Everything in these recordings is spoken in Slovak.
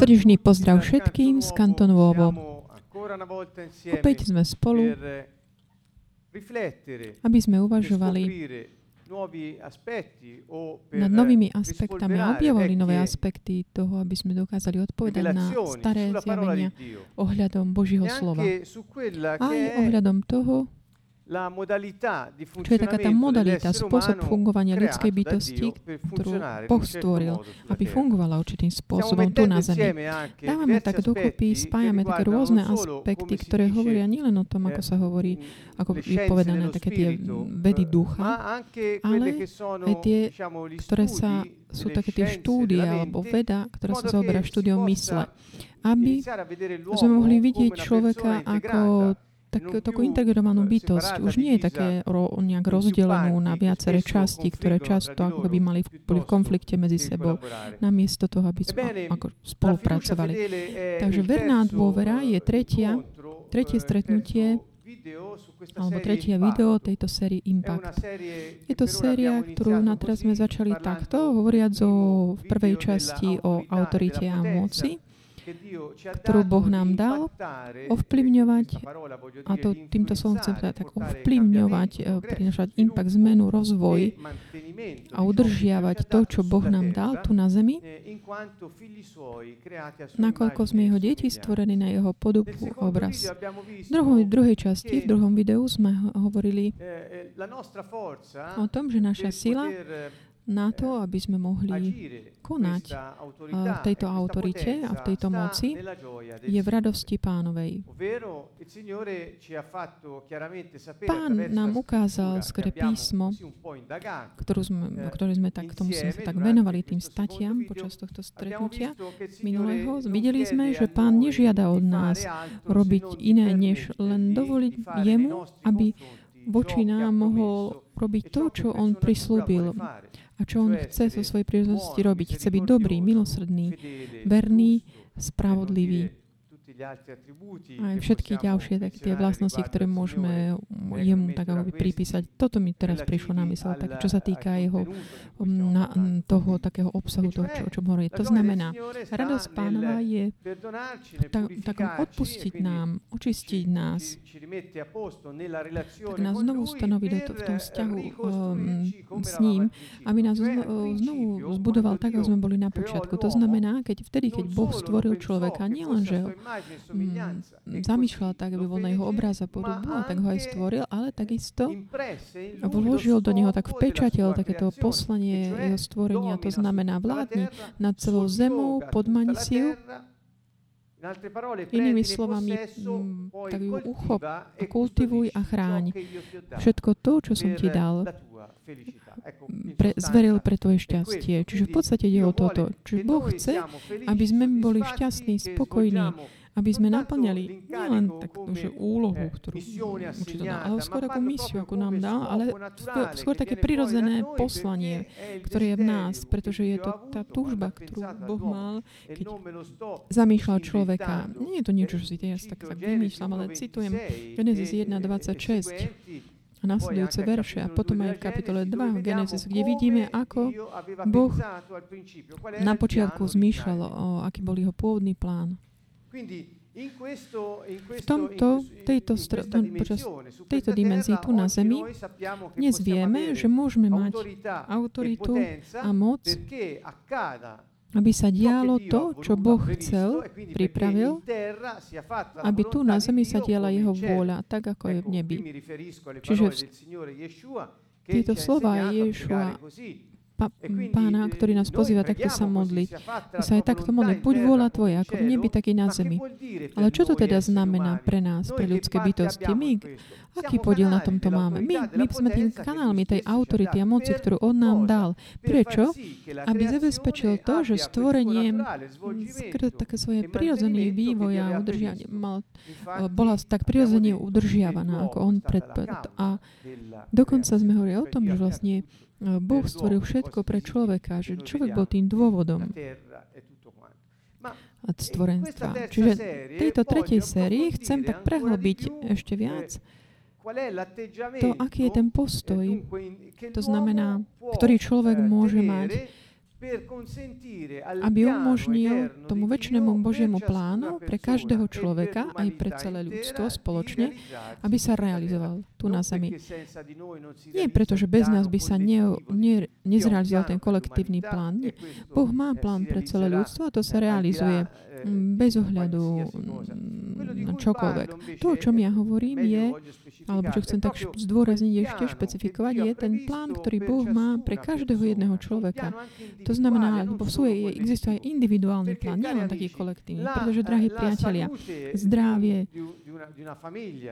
Srdečný pozdrav všetkým z Kanton Nuovo. Opäť sme spolu, aby sme uvažovali nad novými aspektami a objavovali nové aspekty toho, aby sme dokázali odpovedať na staré zjavenia ohľadom Božího slova. Aj ohľadom toho, čo je taká tá modalita, spôsob fungovania ľudskej bytosti, ktorú Boh stvoril, aby fungovala určitým spôsobom tu na Zemi. Dávame tak dokopy, spájame také rôzne aspekty, ktoré hovoria nielen o tom, ako sa hovorí, ako je povedané, také tie vedy ducha, ale aj tie, ktoré sa, sú také tie štúdie alebo veda, ktorá sa zaoberá štúdiom mysle. Aby sme mohli vidieť človeka ako tak, takú integrovanú bytosť. Už nie je také ro, nejak rozdelenú na viaceré časti, ktoré často ako keby mali boli v konflikte medzi sebou, namiesto toho, aby sme ako spolupracovali. Takže verná dôvera je tretia, tretie stretnutie alebo tretie video tejto série Impact. Je to séria, ktorú na teraz sme začali takto, hovoriac o, v prvej časti o autorite a moci ktorú Boh nám dal, ovplyvňovať, a to týmto slovom chcem povedať, tak ovplyvňovať, e, prinašať impact, zmenu, rozvoj a udržiavať to, čo Boh nám dal tu na zemi, nakoľko sme jeho deti stvorení na jeho podobu obraz. V druhej, druhej časti, v druhom videu sme hovorili o tom, že naša sila na to, aby sme mohli konať v tejto autorite a v tejto moci, je v radosti pánovej. Pán nám ukázal skôr písmo, ktorú sme, ktoré sme tak, tomu sme sa tak venovali tým statiam počas tohto stretnutia minulého. Videli sme, že pán nežiada od nás robiť iné, než len dovoliť jemu, aby voči nám mohol robiť to, čo on prislúbil a čo on chce zo svojej príležitosti robiť. Chce byť dobrý, milosrdný, verný, spravodlivý aj všetky ďalšie tak tie vlastnosti, ktoré môžeme jemu tak ako pripísať. Toto mi teraz prišlo na mysel, tak čo sa týka jeho um, na, toho takého obsahu, toho, čo, o čom hovorí. To znamená, radosť pánova je tak, takom odpustiť nám, očistiť nás, tak nás znovu stanoviť v tom vzťahu um, s ním, aby nás znovu, znovu zbudoval tak, ako sme boli na počiatku. To znamená, keď vtedy, keď Boh stvoril človeka, nielen, že ho zamýšľal tak, aby bol na jeho obraz a podobu, a tak ho aj stvoril, ale takisto vložil do neho, tak vpečatil takéto poslanie jeho stvorenia, to znamená vládni nad celou zemou, podmani si ju, Inými slovami, tak ju uchop a kultivuj a chráň. Všetko to, čo som ti dal, pre, zveril pre tvoje šťastie. Čiže v podstate ide o toto. Čiže Boh chce, aby sme boli šťastní, spokojní, aby sme naplňali nielen takú že úlohu, ktorú určite dá, ale skôr ako misiu, ako nám dá, ale skôr také prirodzené poslanie, ktoré je v nás, pretože je to tá túžba, ktorú Boh mal, keď zamýšľal človeka. Nie je to niečo, čo si teraz tak, tak vymýšľam, ale citujem Genesis 1.26 a nasledujúce verše a potom aj v kapitole 2 v Genesis, kde vidíme, ako Boh na počiatku zmýšľal, o aký bol jeho pôvodný plán. V tomto, tejto, počas tejto dimenzii tu na Zemi dnes vieme, že môžeme mať autoritu a moc, aby sa dialo to, čo Boh chcel, pripravil, aby tu na zemi sa diala Jeho vôľa, tak ako je v nebi. Čiže tieto slova Ješua pána, ktorý nás pozýva takto sa modliť. My sa aj takto modliť. Buď vôľa Tvoja, ako v nebi, tak i na zemi. Ale čo to teda znamená pre nás, pre ľudské bytosti? My, aký podiel na tomto máme? My, my sme tým kanálmi tej autority a moci, ktorú On nám dal. Prečo? Aby zabezpečil to, že stvorením skrz také svoje prirodzený vývoj a udržiavanie mal, bola tak prirodzene udržiavaná, ako On predpovedal. A dokonca sme hovorili o tom, že vlastne Boh stvoril všetko pre človeka, že človek bol tým dôvodom. A stvorenstva. Čiže v tejto tretej sérii chcem tak prehlbiť ešte viac. to, aký je ten postoj, to znamená, ktorý človek môže mať aby umožnil tomu väčšinému Božiemu plánu pre každého človeka, aj pre celé ľudstvo spoločne, aby sa realizoval tu na Zemi. Nie preto, že bez nás by sa ne, ne, nezrealizoval ten kolektívny plán. Nie. Boh má plán pre celé ľudstvo a to sa realizuje bez ohľadu na čokoľvek. To, o čom ja hovorím, je, alebo čo chcem tak zdôrazniť ešte, špecifikovať, je ten plán, ktorý Boh má pre každého jedného človeka. To znamená, lebo sú, existuje aj individuálny plán, nielen taký kolektívny. Pretože, drahí priatelia, zdravie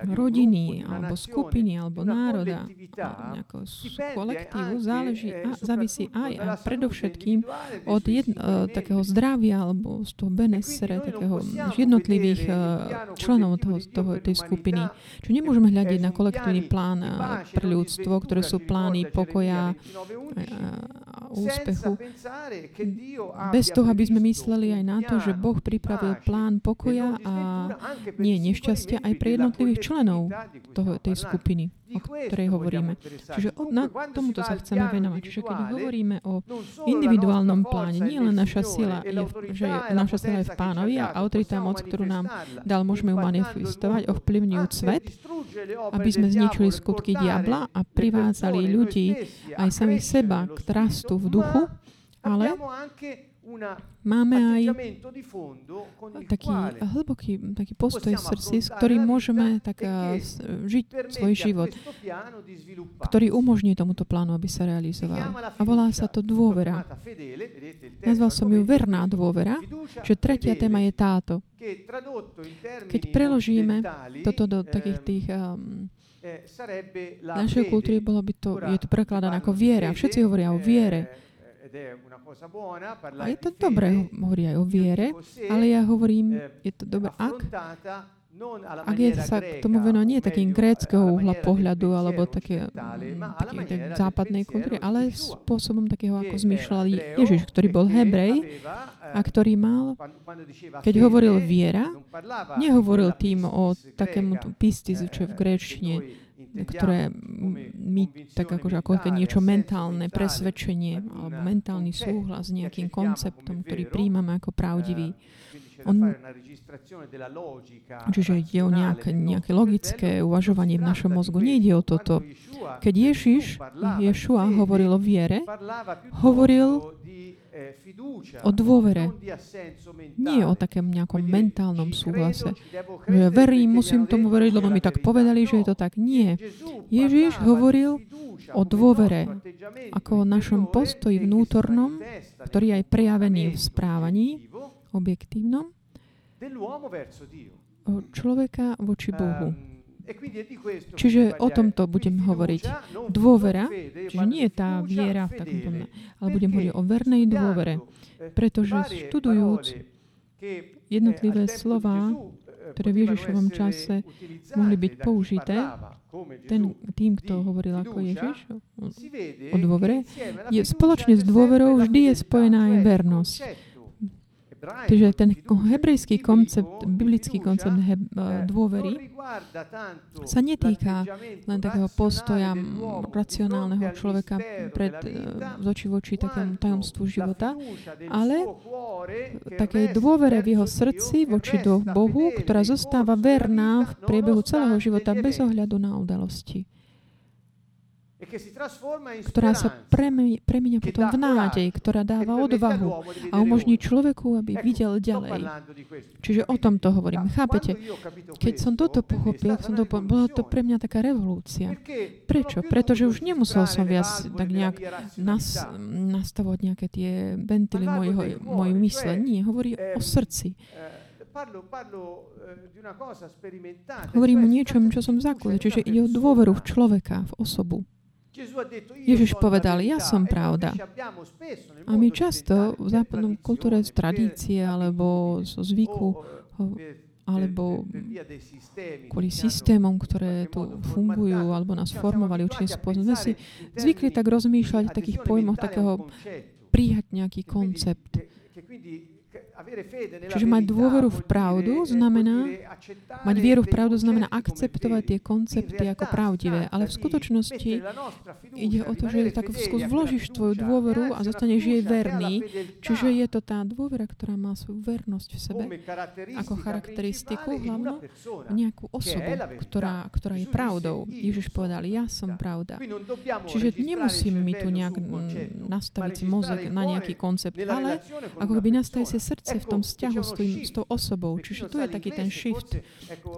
rodiny, alebo skupiny, alebo národa, alebo kolektívu záleží a závisí aj a predovšetkým od jedno, takého zdravia alebo z toho benes viacere takého jednotlivých eh, členov toho, toho, tej skupiny. Čo nemôžeme hľadiť na kolektívny plán eh, pre ľudstvo, ktoré sú plány pokoja eh, a úspechu. Bez toho, aby sme mysleli aj na to, že Boh pripravil plán pokoja a nie nešťastia aj pre jednotlivých členov toho, tej skupiny o ktorej hovoríme. Čiže od, na tomuto sa chceme venovať. Čiže keď hovoríme o individuálnom pláne, nie len naša sila, je, že naša sila je v pánovi a autorita moc, ktorú nám dal, môžeme ju manifestovať, ovplyvňujúc svet, aby sme zničili skutky diabla a privádzali ľudí aj samých seba k rastu v duchu, ale máme aj taký hlboký taký postoj v srdci, s ktorým môžeme tak uh, žiť svoj život, ktorý umožní tomuto plánu, aby sa realizoval. A volá sa to dôvera. Nazval som ju verná dôvera, že tretia téma je táto. Keď preložíme toto do takých tých um, našej kultúry, bolo by to, je to prekladané ako viera. Všetci hovoria o viere. A je to dobré, hovorí aj o viere, ale ja hovorím, je to dobré, ak ak je sa k tomu venuje nie takým gréckého uhla pohľadu alebo také, také tak západnej kultúry, ale spôsobom takého, ako zmýšľal Ježiš, ktorý bol Hebrej a ktorý mal, keď hovoril viera, nehovoril tým o takému pistizu, čo je v gréčtine, ktoré my tak akože ako niečo mentálne presvedčenie alebo mentálny súhlas s nejakým konceptom, ktorý príjmame ako pravdivý. On, čiže ide o nejaké, nejaké logické uvažovanie v našom mozgu. Nejde o toto. Keď Ježiš, Ješua hovoril o viere, hovoril o dôvere. Nie o takém nejakom mentálnom súhlase. Že verím, musím tomu veriť, lebo mi tak povedali, že je to tak. Nie. Ježiš hovoril o dôvere, ako o našom postoji vnútornom, ktorý je aj prejavený v správaní, objektívnom, človeka voči Bohu. Čiže o tomto budem hovoriť. Dôvera, čiže nie je tá viera v takomto, ale budem hovoriť o vernej dôvere, pretože študujúc jednotlivé slova, ktoré v Ježišovom čase mohli byť použité, ten, tým, kto hovoril ako Ježiš o dôvere, je spoločne s dôverou vždy je spojená aj vernosť. Takže ten hebrejský koncept, biblický koncept heb, dôvery sa netýka len takého postoja racionálneho človeka pred z oči voči takému tajomstvu života, ale takej dôvere v jeho srdci voči do Bohu, ktorá zostáva verná v priebehu celého života bez ohľadu na udalosti ktorá sa premenia potom v nádej, ktorá dáva odvahu a umožní človeku, aby videl ďalej. Čiže o tom to hovorím. Chápete? Keď som toto pochopil, som to, bola to pre mňa taká revolúcia. Prečo? Pretože už nemusel som viac tak nejak nas, nastavovať nejaké tie ventily mojej mysle. Nie, hovorí o srdci. Hovorím o niečom, čo som zakulil. Čiže ide o dôveru v človeka, v osobu. Ježiš povedal, ja som pravda. A my často v západnom kultúre z tradície alebo zo zvyku alebo kvôli systémom, ktoré tu fungujú alebo nás formovali určitým spôsobom. Sme si zvykli tak rozmýšľať v takých pojmoch takého prijať nejaký koncept Čiže mať dôveru v pravdu znamená, mať vieru v pravdu znamená akceptovať tie koncepty ako pravdivé. Ale v skutočnosti ide o to, že tak vložíš tvoju dôveru a zostaneš jej verný. Čiže je to tá dôvera, ktorá má svoju vernosť v sebe ako charakteristiku hlavno nejakú osobu, ktorá, ktorá je pravdou. Ježiš povedal, ja som pravda. Čiže nemusím mi tu nejak nastaviť mozog na nejaký koncept, ale ako by nastaviť si srdce v tom vzťahu s, tým, s tou osobou. Čiže tu je taký ten shift.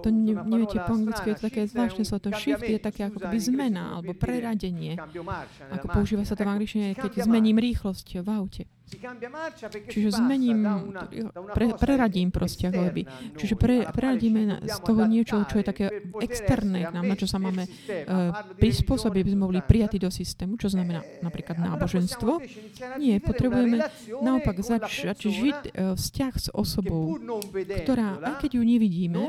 To ne, neviete po anglicky, je to také zvláštne slovo. To shift je také ako by zmena alebo preradenie. Ako používa sa to v angličtine, keď zmením rýchlosť v aute. Čiže zmením, pre, preradím proste ako by. Čiže pre, preradíme na, z toho niečo, čo je také externé nám, na čo sa máme uh, prispôsobiť, aby sme boli prijatí do systému, čo znamená napríklad náboženstvo. Nie, potrebujeme naopak začať žiť uh, vzťah s osobou, ktorá, aj keď ju nevidíme,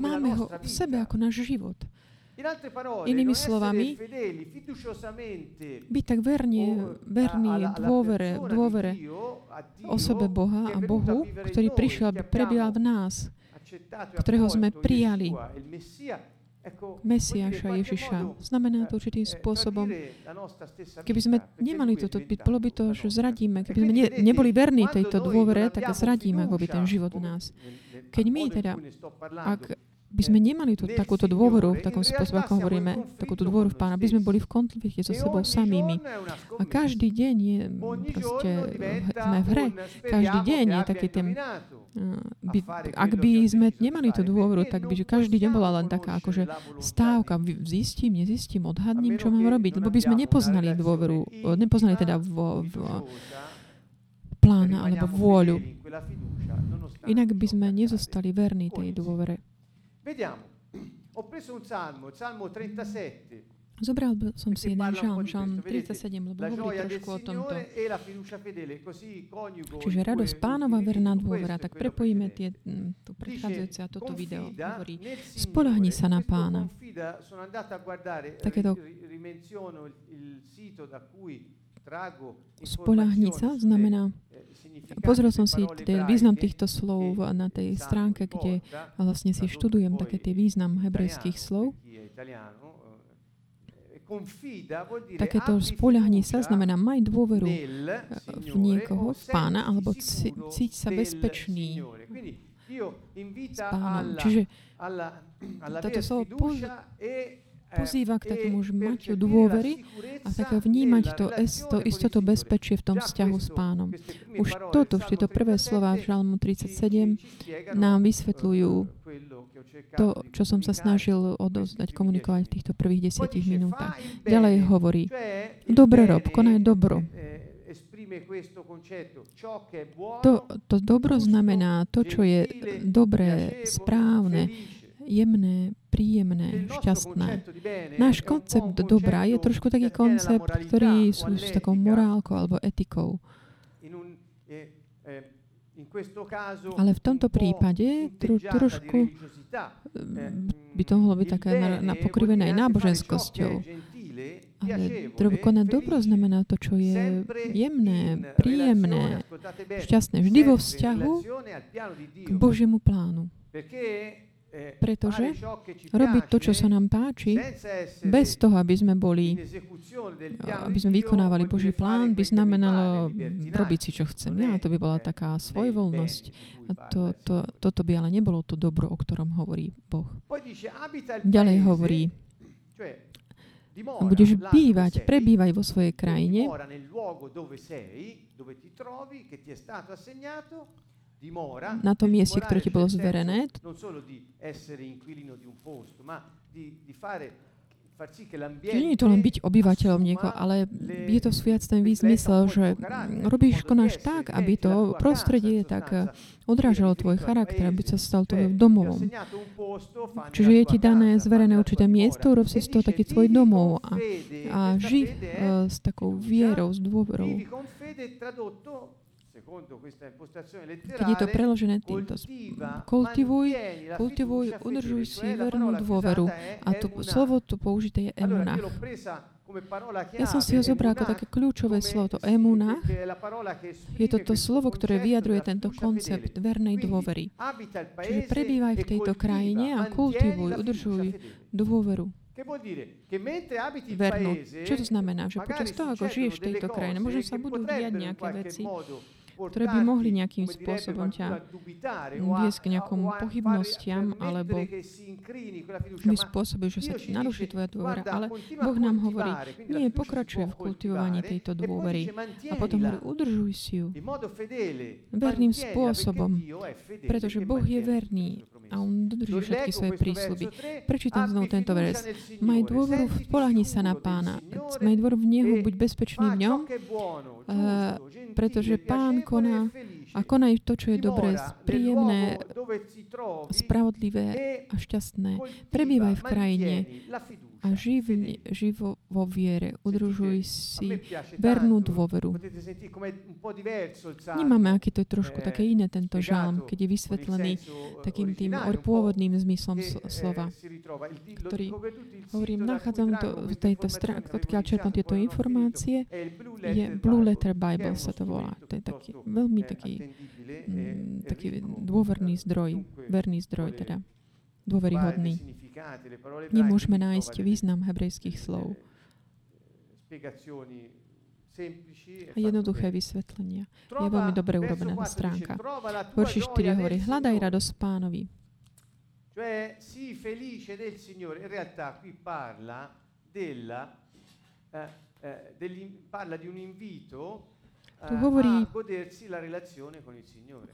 máme ho v sebe ako náš život. Inými slovami, byť tak verne, verný dôvere, dôvere osobe Boha a Bohu, ktorý prišiel, aby prebýval v nás, ktorého sme prijali, Mesiáša Ježiša. Znamená to určitým spôsobom, keby sme nemali toto byť, bolo by to, že zradíme. Keby sme ne, neboli verní tejto dôvere, tak zradíme ako by ten život v nás. Keď my teda, ak by sme nemali tú, takúto dôveru v takom spôsobe, ako hovoríme, takúto dôveru v Pána, by sme boli v konflikte so sebou samými. A každý deň je proste, sme v hre. Každý deň je taký ten... By, ak by sme nemali tú dôveru, tak by že každý deň bola len taká akože stávka. Zistím, nezistím, odhadním, čo mám robiť. Lebo by sme nepoznali dôveru, nepoznali teda v, v plán alebo vôľu. Inak by sme nezostali verní tej dôvere. Vediamo. Ho preso un salmo, salmo 37. Zobral som si jeden žalm, žalm 37, lebo hovorí trošku o tomto. E Čiže radosť pánova, verná dôvera. Tak prepojíme tie, tu predchádzajúce a toto video. Hovorí, spolahni sa na pána. Takéto spolahniť sa znamená Pozrel som si ten význam týchto slov na tej stránke, kde vlastne si študujem také tie význam hebrejských slov. Takéto spoľahni sa znamená maj dôveru v niekoho, v pána, alebo cíť sa bezpečný s pánom. Čiže toto slovo pozýva k takému mať dôvery a také vnímať to, to istoto bezpečie v tom vzťahu s pánom. Už toto, tieto prvé slova v Žalmu 37 nám vysvetľujú to, čo som sa snažil odozdať, komunikovať v týchto prvých desiatich minútach. Ďalej hovorí, dobre rob, konaj dobro. To, to dobro znamená to, čo je dobré, správne, jemné, príjemné, šťastné. Náš koncept dobra je trošku taký koncept, ktorý sú s takou morálkou alebo etikou. Ale v tomto prípade tro, trošku by to mohlo byť také na, na pokrivené aj náboženskosťou. Ale konať dobro znamená to, čo je jemné, príjemné, šťastné. Vždy vo vzťahu k Božiemu plánu. Pretože robiť to, čo sa nám páči, bez toho, aby sme boli, aby sme vykonávali Boží plán, by znamenalo robiť si, čo chcem. Ja, to by bola taká svojvoľnosť. A to, to, toto by ale nebolo to dobro, o ktorom hovorí Boh. Ďalej hovorí, a budeš bývať, prebývať vo svojej krajine, na tom mieste, ktoré ti bolo zverené. Čiže nie je to len byť obyvateľom niekoho, ale je to viac ten výzmysel, že robíš, konáš tak, aby to prostredie tak eh, odrážalo tvoj charakter, aby sa stal tvojim domovom. Čiže je ti dané zverené určité miesto, urob si z toho taký tvoj domov a, a ži uh, s takou vierou, s dôverou. Keď je to preložené týmto, kultivuj, kultivuj, udržuj si vernú dôveru. A to slovo tu použité je emunach. Ja som si ho zobral ako také kľúčové slovo, to emuna. Je to to slovo, ktoré vyjadruje tento koncept vernej dôvery. Čiže prebývaj v tejto krajine a kultivuj, udržuj dôveru. Vernú. Čo to znamená? Že počas toho, ako žiješ v tejto krajine, možno sa budú diať nejaké veci, ktoré by mohli nejakým spôsobom ťa viesť k nejakom pochybnostiam alebo by spôsobil, že sa naruší tvoja dôvera. Ale Boh nám hovorí, nie, pokračuje v kultivovaní tejto dôvery. A potom hovorí, udržuj si ju verným spôsobom, pretože Boh je verný a on dodrží všetky svoje prísľuby. Prečítam znovu tento vers. Maj dôveru, spolahni sa na pána. Maj dôveru v Nehu, buď bezpečný v ňom, uh, pretože pán koná a konaj to, čo je dobré, príjemné, spravodlivé a šťastné. Prebývaj v krajine a živ, živo vo viere. Udržuj si vernú dôveru. Nemáme, aký to je trošku eh, také iné tento žalm, keď je vysvetlený takým tým pôvodným zmyslom slova, ktorý, hovorím, nachádzam to v tejto stránke, odkiaľ čerpám tieto informácie, je Blue Letter Bible sa to volá. To je taký veľmi taký, mm, taký dôverný zdroj, verný zdroj teda dôveryhodný. Nemôžeme nájsť význam hebrejských slov. A jednoduché vysvetlenia. Je veľmi dobre urobená stránka. Verši 4 hovorí, hľadaj radosť pánovi. Cioè, sii felice del Signore. In realtà qui parla della, eh, eh, parla di un invito tu hovorí,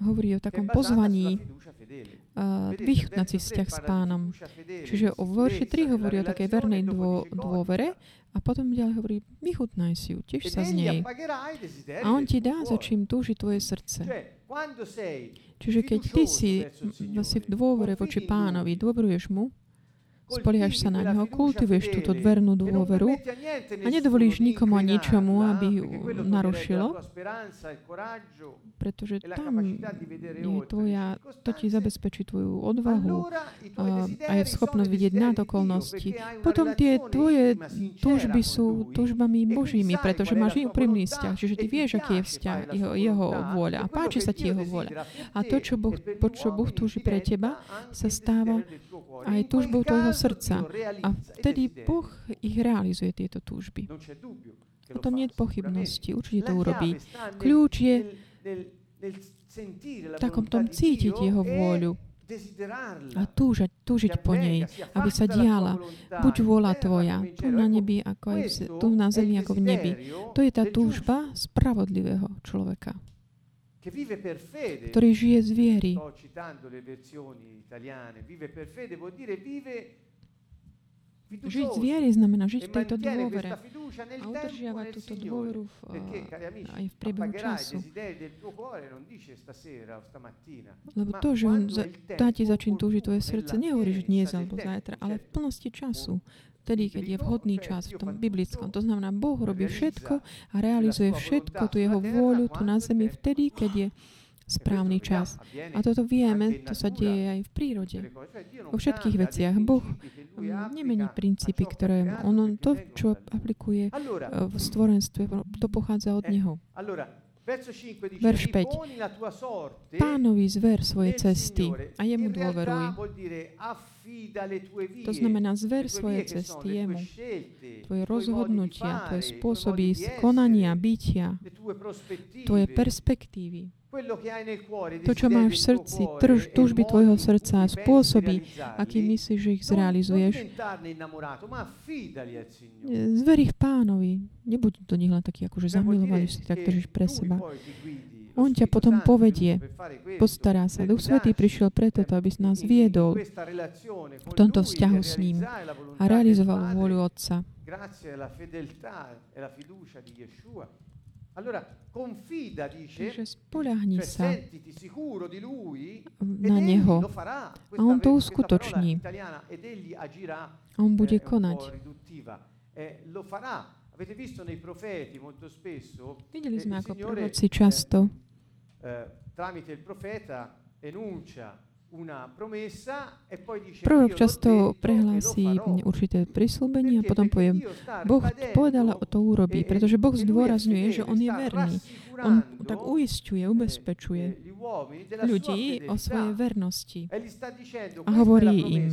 hovorí o takom pozvaní uh, vychutnať si vzťah s pánom. Čiže o verši 3 hovorí o takej vernej dô, dôvere a potom ďalej hovorí, vychutnaj si ju, tiež sa z nej. A on ti dá, za čím túži tvoje srdce. Čiže keď ty si, si v dôvere voči pánovi, dôveruješ mu, spoliehaš sa na Neho, kultivuješ túto dvernú dôveru a nedovolíš nikomu a ničomu, aby ju narušilo, pretože tam je tvoja, to ti zabezpečí tvoju odvahu a je schopnosť vidieť nad okolnosti. Potom tie tvoje túžby sú túžbami Božími, pretože máš úprimný vzťah, čiže ty vieš, aký je vzťah, jeho, jeho vôľa a páči sa ti jeho vôľa. A to, čo Boh, po čo boh túži pre teba, sa stáva aj túžbou tvojho srdca. A vtedy Boh ich realizuje, tieto túžby. O tom nie je pochybnosti. Určite to urobí. Kľúč je v takom tom cítiť jeho vôľu a túžať, túžiť po nej, aby sa diala. Buď vôľa Tvoja, tu na nebi, ako aj v, tu na zemi, ako v nebi. To je tá túžba spravodlivého človeka ktorý žije z viery. Žiť z viery znamená žiť v tejto dôvere a udržiavať túto dôveru v, aj v priebehu času. Lebo to, že on dá ti za čím túži tvoje srdce, nehovorí, že dnes alebo zajtra, ale v plnosti času vtedy, keď je vhodný čas v tom biblickom. To znamená, Boh robí všetko a realizuje všetko, tu jeho vôľu tu na zemi vtedy, keď je správny čas. A toto vieme, to sa deje aj v prírode. Vo všetkých veciach. Boh nemení princípy, ktoré on, to, čo aplikuje v stvorenstve, to pochádza od Neho. Verš 5. Pánovi zver svoje cesty a jemu dôveruj. To znamená, zver svoje cesty jemu. Tvoje rozhodnutia, tvoje spôsoby konania, bytia, tvoje perspektívy. To, čo máš v srdci, trž, túžby tvojho srdca, spôsoby, aký myslíš, že ich zrealizuješ, zver ich pánovi. Nebuď do nich len taký akože zamilovaný, si tak držíš pre seba. On ťa potom povedie, postará sa. Duch Svetý prišiel preto, aby nás viedol v tomto vzťahu s ním a realizoval vôľu Otca. Allora, confida, dice, Čiže spoľahni sa na Neho a On to uskutoční. A On bude konať. Videli sme, ako proroci často tramite il profeta enuncia Prorok často prehlási určité prislúbenie a potom povie, Boh povedal a to urobí, pretože Boh zdôrazňuje, že On je verný. On tak uistuje, ubezpečuje ľudí o svojej vernosti e a hovorí im,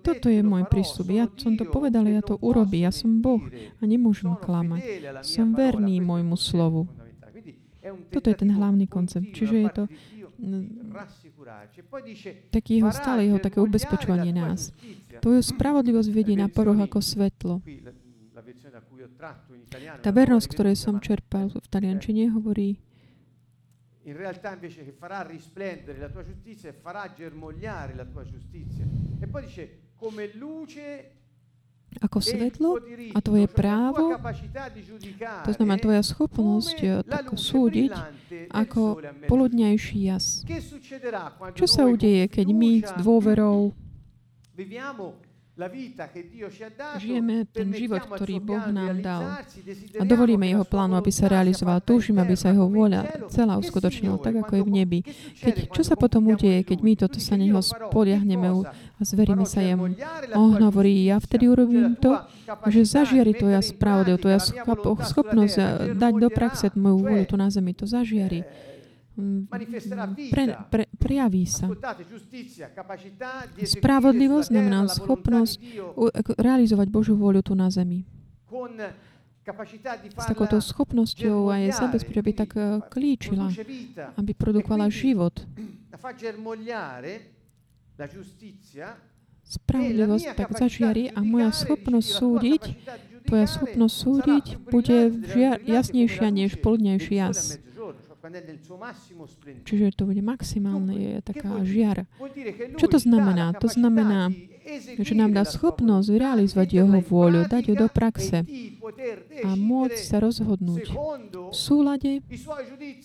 toto je môj prísľub, ja som to povedal, ja to urobí, ja som Boh a nemôžem klamať. Som verný môjmu slovu. Toto je ten hlavný koncept. Čiže je to tak jeho stále jeho také ubezpečovanie nás. Tvoju spravodlivosť vedie na poroh ako svetlo. Tá vernosť, ktorej som čerpal v taliančine, hovorí, in realtà invece che farà risplendere la tua giustizia e farà germogliare la tua giustizia. E poi dice come luce ako svetlo a tvoje právo, to znamená tvoja schopnosť eh, tak súdiť ako poludňajší jas. Čo sa udeje, keď my s dôverou Žijeme ten život, ktorý Boh nám dal a dovolíme Jeho plánu, aby sa realizoval. Túžime, aby sa Jeho vôľa celá uskutočnila, tak ako je v nebi. Keď, čo sa potom udeje, keď my toto sa Neho spoliahneme a zveríme sa Jemu? On hovorí, ja vtedy urobím to, že zažiari tvoja spravodlivosť, tvoja schopnosť dať do praxe moju vôľu tu na zemi. To zažiari pre, pre, prejaví sa. Spravodlivosť znamená schopnosť realizovať Božiu vôľu tu na zemi. S takouto schopnosťou aj zabezpečiť, aby tak eh, klíčila, aby produkovala život. Spravodlivosť tak zažiari a moja schopnosť súdiť, tvoja schopnosť súdiť bude jasnejšia než poludnejší jas. Čiže to bude maximálne, je taká žiara. Čo to znamená? To znamená, že nám dá schopnosť realizovať Jeho vôľu, dať ju do praxe a môcť sa rozhodnúť v súlade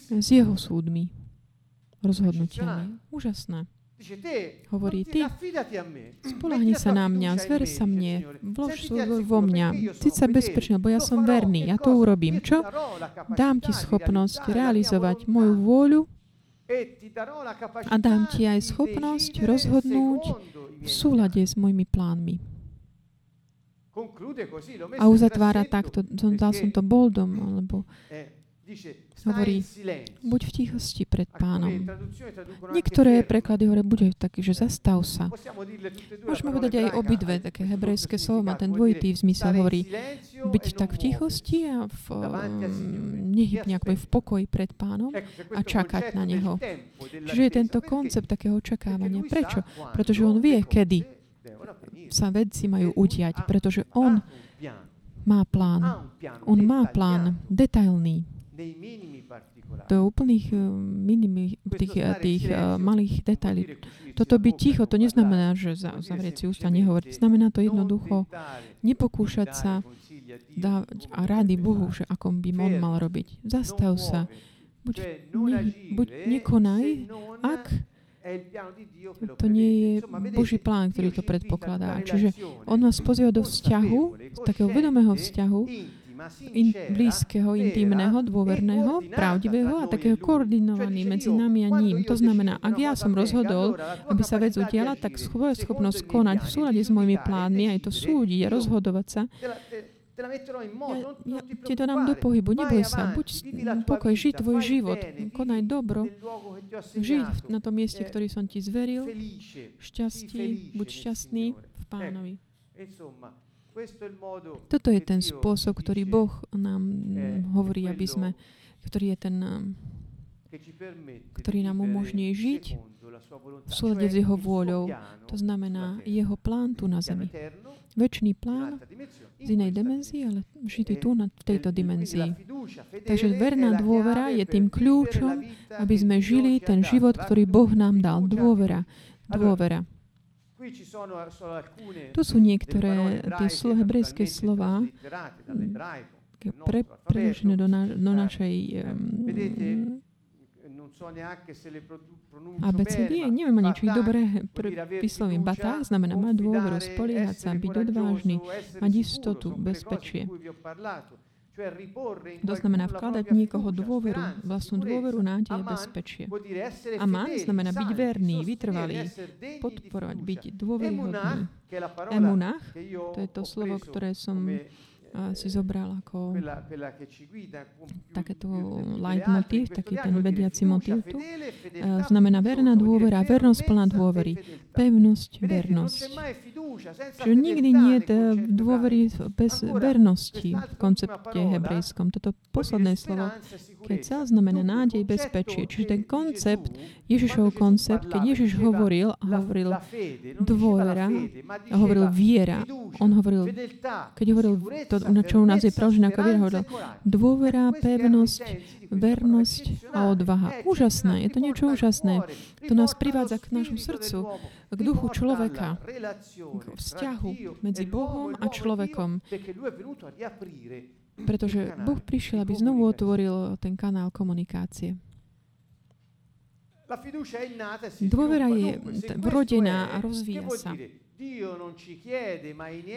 s Jeho súdmi, rozhodnutiami. Úžasné. Hovorí, ty spolahni sa na mňa, zver sa mne, vlož svoj vo mňa. Ty sa bezpečný, lebo ja som verný, ja to urobím. Čo? Dám ti schopnosť realizovať moju vôľu a dám ti aj schopnosť rozhodnúť v súlade s mojimi plánmi. A uzatvára takto, dal som to boldom, alebo hovorí, buď v tichosti pred pánom. Niektoré preklady hovoria, buď taký, že zastav sa. Môžeme povedať aj obidve, také hebrejské slovo má ten dvojitý zmysel, hovorí, byť tak v tichosti a v, um, nehybne ako v pokoji pred pánom a čakať na neho. Čiže je tento koncept takého očakávania. Prečo? Pretože on vie, kedy sa vedci majú udiať, pretože on má plán. On má plán detailný do úplných uh, minimi, tých, tých uh, malých detailí. Toto byť ticho, to neznamená, že za, zavrieť si ústa nehovoriť. Znamená to jednoducho nepokúšať sa dávať a rádi Bohu, že ako by on mal robiť. Zastav sa. Buď, ne, buď nekonaj, ak to nie je Boží plán, ktorý to predpokladá. Čiže on vás pozýva do vzťahu, z takého vedomého vzťahu, in, blízkeho, intimného, dôverného, pravdivého a takého koordinovaný medzi nami a ním. To znamená, ak ja som rozhodol, aby sa vec udiala, tak svoja schopnosť konať v súlade s mojimi plánmi, aj to súdiť a rozhodovať sa, ja, ja ti to dám do pohybu, neboj sa, buď pokoj, žij tvoj život, konaj dobro, žij na tom mieste, ktorý som ti zveril, šťastí, buď šťastný v pánovi. Toto je ten spôsob, ktorý Boh nám hovorí, aby sme, ktorý je ten, ktorý nám umožní žiť v súlade s Jeho vôľou. To znamená Jeho plán tu na zemi. Večný plán z inej dimenzii, ale žitý tu na, v tejto dimenzii. Takže verná dôvera je tým kľúčom, aby sme žili ten život, ktorý Boh nám dal. Dôvera. Dôvera. Tu sú niektoré tie slo, hebrejské slova pre, preložené do, na, do našej um, ABCD, neviem ani, či dobre vyslovím. Batá znamená mať dôveru, spoliehať sa, byť odvážny, mať istotu, bezpečie. To znamená vkladať niekoho dôveru, vlastnú dôveru, nádej a bezpečie. Aman znamená byť verný, vytrvalý, podporovať, byť dôveryhodný. Emunach, to je to slovo, ktoré som si zobral ako takéto leitmotiv, taký ten vediaci motiv tu. Znamená verná dôvera, vernosť plná dôvery, pevnosť, vernosť. Čiže nikdy nie je dôvery bez vernosti v koncepte hebrejskom. Toto posledné slovo, keď sa znamená nádej, bezpečie. Čiže ten koncept, Ježišov koncept, keď Ježiš hovoril a hovoril dôvera, a hovoril viera, on hovoril, keď hovoril to na čo u nás je preložené ako viera, dôvera, pevnosť, vernosť a odvaha. Úžasné, je to niečo úžasné. To nás privádza k nášmu srdcu, k duchu človeka, k vzťahu medzi Bohom a človekom. Pretože Boh prišiel, aby znovu otvoril ten kanál komunikácie. Dôvera je vrodená a rozvíja sa.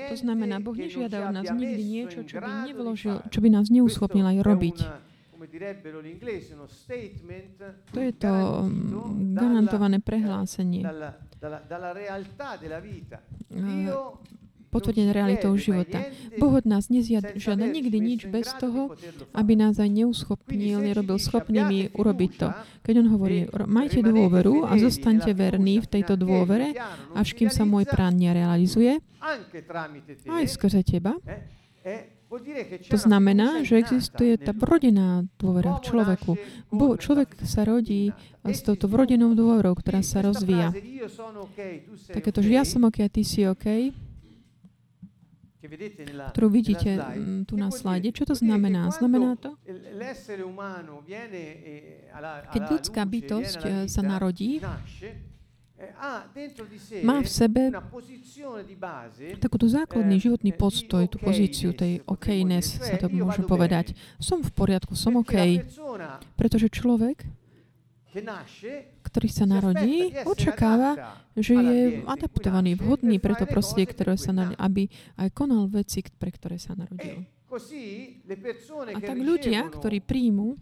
To znamená, Boh nežiada od nás nikdy niečo, čo by, nevložil, čo by nás neuschopnil aj robiť. To je to mm, garantované prehlásenie potvrdené realitou života. Boh od nás nežiada nikdy nič bez toho, aby nás aj neuschopnil, nerobil schopnými urobiť to. Keď on hovorí, majte dôveru a zostaňte verní v tejto dôvere, až kým sa môj plán nerealizuje, aj skrze teba, to znamená, že existuje tá vrodená dôvera v človeku. Bo človek sa rodí s touto vrodenou dôverou, ktorá sa rozvíja. Takéto, že ja som OK ty si OK, ktorú vidíte mm, tu na slajde. Čo to znamená? Znamená to, keď ľudská bytosť sa narodí, má v sebe takúto základný životný postoj, tú pozíciu tej okness, sa to môže povedať. Som v poriadku, som OK. Pretože človek ktorý sa narodí, očakáva, že je adaptovaný, vhodný pre to prostredie, ktoré sa narodí, aby aj konal veci, pre ktoré sa narodil. A tak ľudia, ktorí príjmu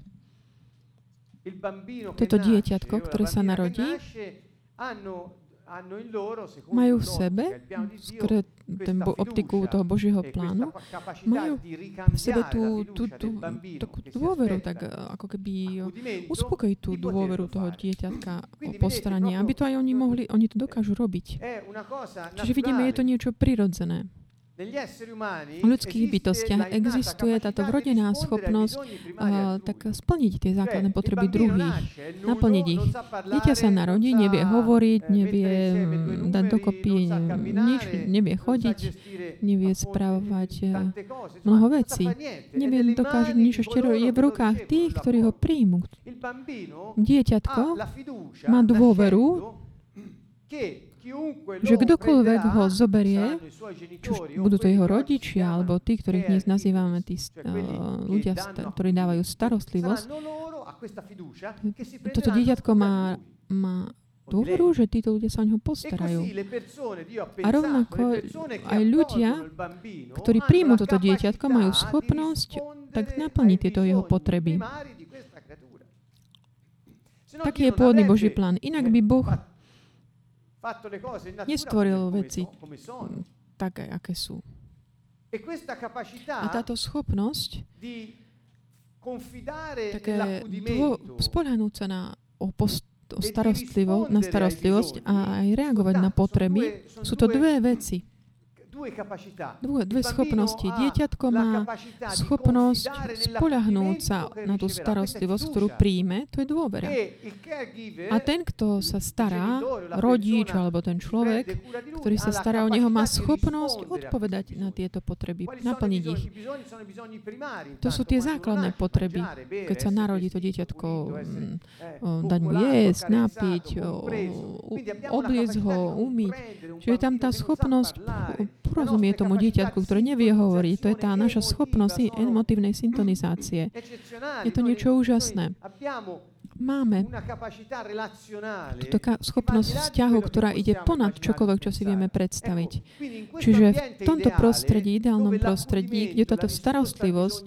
toto dieťatko, ktoré sa narodí, majú v sebe, skôr ten bo, optiku toho Božieho plánu, majú v sebe tú, tú, tú, takú dôveru, tak ako keby uspokojiť tú dôveru toho dieťatka o postaranie, aby to aj oni mohli, oni to dokážu robiť. Čiže vidíme, je to niečo prirodzené. V ľudských bytostiach existuje táto vrodená schopnosť uh, tak splniť tie základné potreby druhých, naplniť ich. Dieťa sa narodí, nevie hovoriť, nevie dať dokopy nič, nevie chodiť, nevie správovať mnoho vecí. Nevie dokáže nič ešte je v rukách tých, ktorí ho príjmu. Dieťatko má dôveru, že kdokoľvek ho zoberie, či budú to jeho rodičia, alebo tí, ktorých dnes nazývame tí uh, ľudia, ktorí dávajú starostlivosť, toto dieťatko má, má dôveru, že títo ľudia sa o neho postarajú. A rovnako aj ľudia, ktorí príjmu toto dieťatko, majú schopnosť tak naplniť tieto jeho potreby. Taký je pôvodný Boží plán. Inak by Boh Nestvoril veci tak, aké sú. E A táto schopnosť také dô, sa na o post, o starostlivo, na starostlivosť a aj reagovať na potreby, sú to dve veci. Dve, schopnosti. Dieťatko má schopnosť spolahnúť sa na tú starostlivosť, ktorú príjme, to je dôvera. A ten, kto sa stará, rodič alebo ten človek, ktorý sa stará o neho, má schopnosť odpovedať na tieto potreby, naplniť ich. To sú tie základné potreby, keď sa narodí to dieťatko, mm, dať mu jesť, napiť, obliecť ho, umyť. Čiže je tam tá schopnosť porozumie tomu dieťatku, ktoré nevie hovoriť. To je tá naša schopnosť emotívnej syntonizácie. Je to niečo úžasné. Máme túto schopnosť vzťahu, ktorá ide ponad čokoľvek, čo si vieme predstaviť. Čiže v tomto prostredí, ideálnom prostredí, kde táto starostlivosť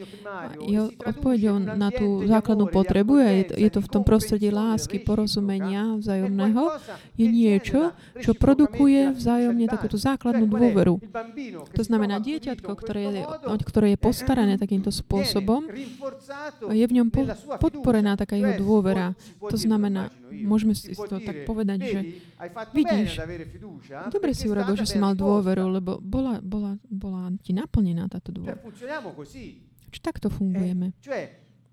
je odpovedou na tú základnú potrebu a je to, v tom prostredí lásky, porozumenia vzájomného, je niečo, čo produkuje vzájomne takúto základnú dôveru. To znamená, dieťatko, ktoré je, ktoré je postarané takýmto spôsobom, je v ňom podporená taká jeho dôvera. To znamená, môžeme si to tak povedať, že vidíš, dobre si urobil, že si mal dôveru, lebo bola, bola, bola ti naplnená táto dôvera. Čiže takto fungujeme.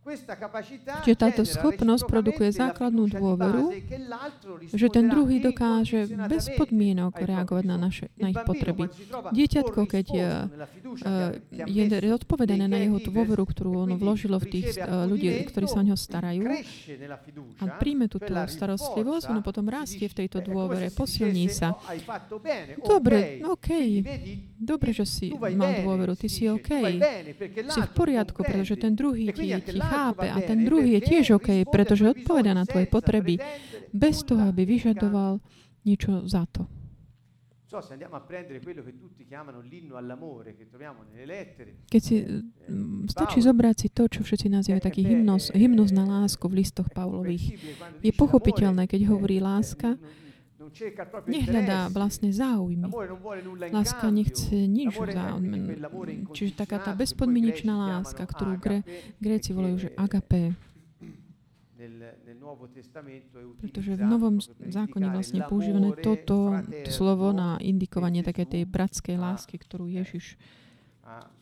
Čiže táto schopnosť produkuje základnú dôveru, že ten druhý dokáže bez podmienok reagovať na, naše, na ich potreby. Dieťatko, keď je, je odpovedané na jeho dôveru, ktorú ono vložilo v tých ľudí, ktorí sa o neho starajú a príjme túto starostlivosť, ono potom rastie v tejto dôvere, posilní sa. Dobre, OK. Dobre, že si mal dôveru, ty si OK. Si v poriadku, pretože ten druhý ti, ti chápe a ten druhý je tiež OK, pretože odpoveda na tvoje potreby bez toho, aby vyžadoval niečo za to. Keď si, mm, stačí zobrať si to, čo všetci nazývajú taký hymnos, hymnos na lásku v listoch Pavlových. Je pochopiteľné, keď hovorí láska, nehľadá vlastne záujmy. Láska nechce nič záujmy. Čiže taká tá bezpodmienečná láska, ktorú gre, Gréci volajú, že agape. Pretože v Novom zákone vlastne používané toto slovo na indikovanie také tej bratskej lásky, ktorú Ježiš Mm,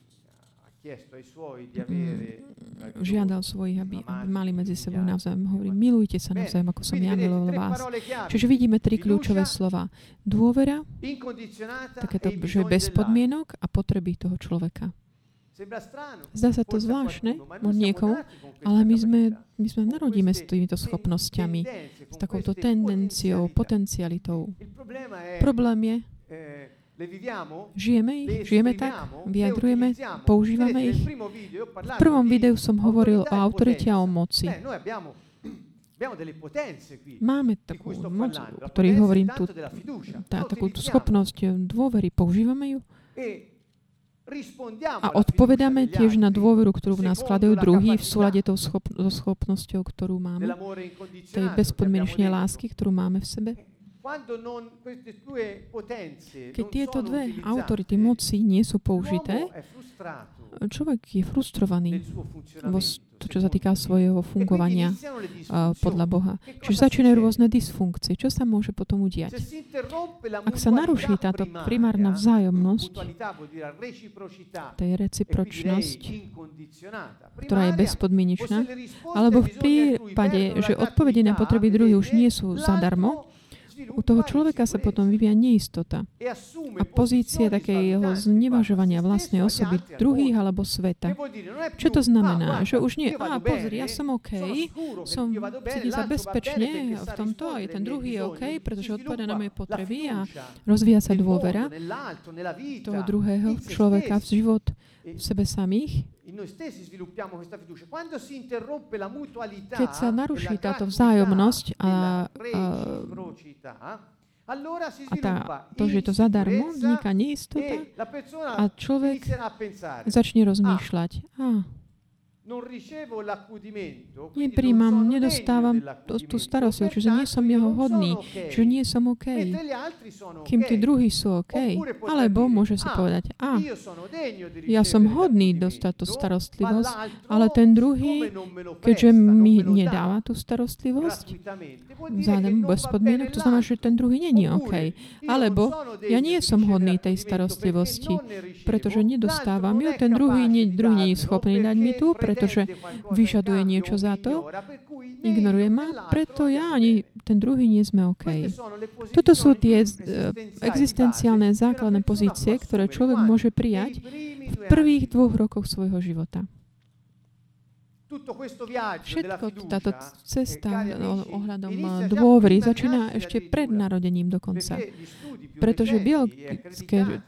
žiadal svojich, aby, aby mali medzi sebou navzájom. Hovorí, milujte sa navzájom, ako som ja miloval vás. Čiže vidíme tri kľúčové slova. Dôvera, takéto, že bez podmienok a potreby toho človeka. Zdá sa to zvláštne niekomu, ale my sme, my sme narodíme s týmito schopnosťami, s takouto tendenciou, potencialitou. Problém je, eh, Žijeme ich? Žijeme tak? Vyjadrujeme? Používame ich? V prvom videu som hovoril o autorite a o moci. Máme takú moc, o ktorej hovorím tu, tá, takú schopnosť dôvery. Používame ju? A odpovedáme tiež na dôveru, ktorú v nás skladajú druhý v súlade tou schop- so schopnosťou, ktorú máme, tej bezpodmienečnej lásky, ktorú máme v sebe. Keď tieto dve autority moci nie sú použité, človek je frustrovaný vo to, čo sa týka svojho fungovania uh, podľa Boha. Čiže začínajú rôzne dysfunkcie. Čo sa môže potom udiať? Ak sa naruší táto primárna vzájomnosť, tej recipročnosť, ktorá je bezpodmienečná, alebo v prípade, že odpovede na potreby druhých už nie sú zadarmo, u toho človeka sa potom vyvíja neistota a pozícia takého znevažovania vlastnej osoby druhých alebo sveta. Čo to znamená? Že už nie, a pozri, ja som OK, som, cítim sa bezpečne v tomto a ten druhý je OK, pretože odpoveda na moje potreby a rozvíja sa dôvera toho druhého človeka v život v sebe samých keď sa naruší táto vzájomnosť a, a, a tá, to, že je to zadarmo, vzniká neistota e a človek začne rozmýšľať. Ah, Nepríjmam, nedostávam tú starostlivosť, čiže nie som jeho hodný, čiže nie som OK. Kým tí druhí sú OK. Alebo môže si povedať, a ja som hodný dostať tú starostlivosť, ale ten druhý, keďže mi nedáva tú starostlivosť, zádem bez podmienok, to znamená, že ten druhý není OK. Alebo ja nie som hodný tej starostlivosti, pretože nedostávam ju, ten druhý, nie, druhý nie je schopný dať mi tú, pretože vyžaduje niečo za to, ignoruje ma, preto ja ani ten druhý nie sme OK. Toto sú tie uh, existenciálne základné pozície, ktoré človek môže prijať v prvých dvoch rokoch svojho života. Všetko táto cesta ohľadom dôvery začína ešte pred narodením dokonca. Pretože biologické,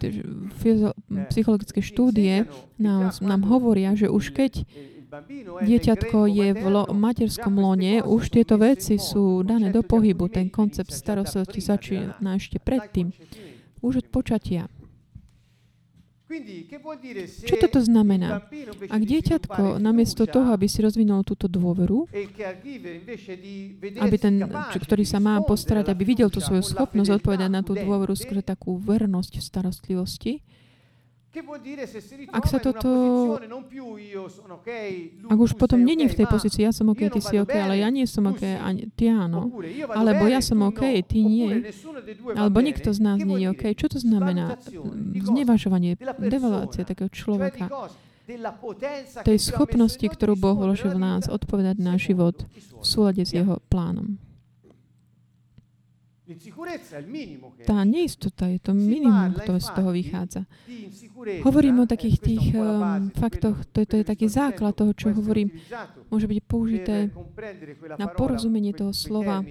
psychologické štúdie nám, nám hovoria, že už keď dieťatko je v lo- materskom lone, už tieto veci sú dané do pohybu. Ten koncept starostlivosti začína ešte predtým. Už od počatia. Čo toto znamená? Ak dieťatko namiesto toho, aby si rozvinulo túto dôveru, aby ten, ktorý sa má postarať, aby videl tú svoju schopnosť odpovedať na tú dôveru skôr takú vernosť v starostlivosti, ak sa toto... Ak už potom není v tej pozícii, ja som OK, ty si OK, ale ja nie som OK, ani ty áno. Alebo ja som OK, ty nie. Alebo nikto z nás nie je OK. Čo to znamená? Znevažovanie, devaluácia takého človeka tej schopnosti, ktorú Boh vložil v nás, odpovedať na život v súlade s jeho plánom. Tá neistota je to minimum, ktoré z toho vychádza. Hovorím o takých tých um, faktoch, to je, to je taký základ toho, čo hovorím. Môže byť použité na porozumenie toho slova,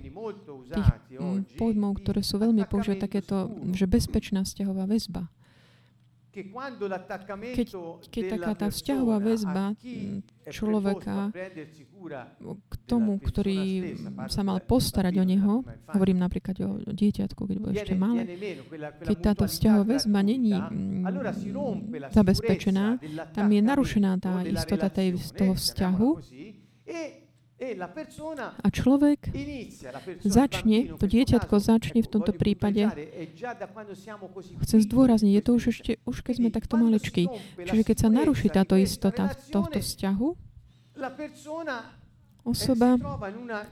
tých um, pojmov, ktoré sú veľmi použité, takéto, že bezpečná vzťahová väzba. Keď, keď taká tá vzťahová väzba človeka k tomu, ktorý sa mal postarať o neho, hovorím napríklad o dieťatku, keď bol ešte malé, keď táto vzťahová väzba není zabezpečená, tam je narušená tá istota tej, toho vzťahu. E a človek začne, to dieťatko začne v tomto prípade, chcem zdôrazniť, je to už ešte, už keď sme takto maličkí. Čiže keď sa naruší táto istota tohto vzťahu, osoba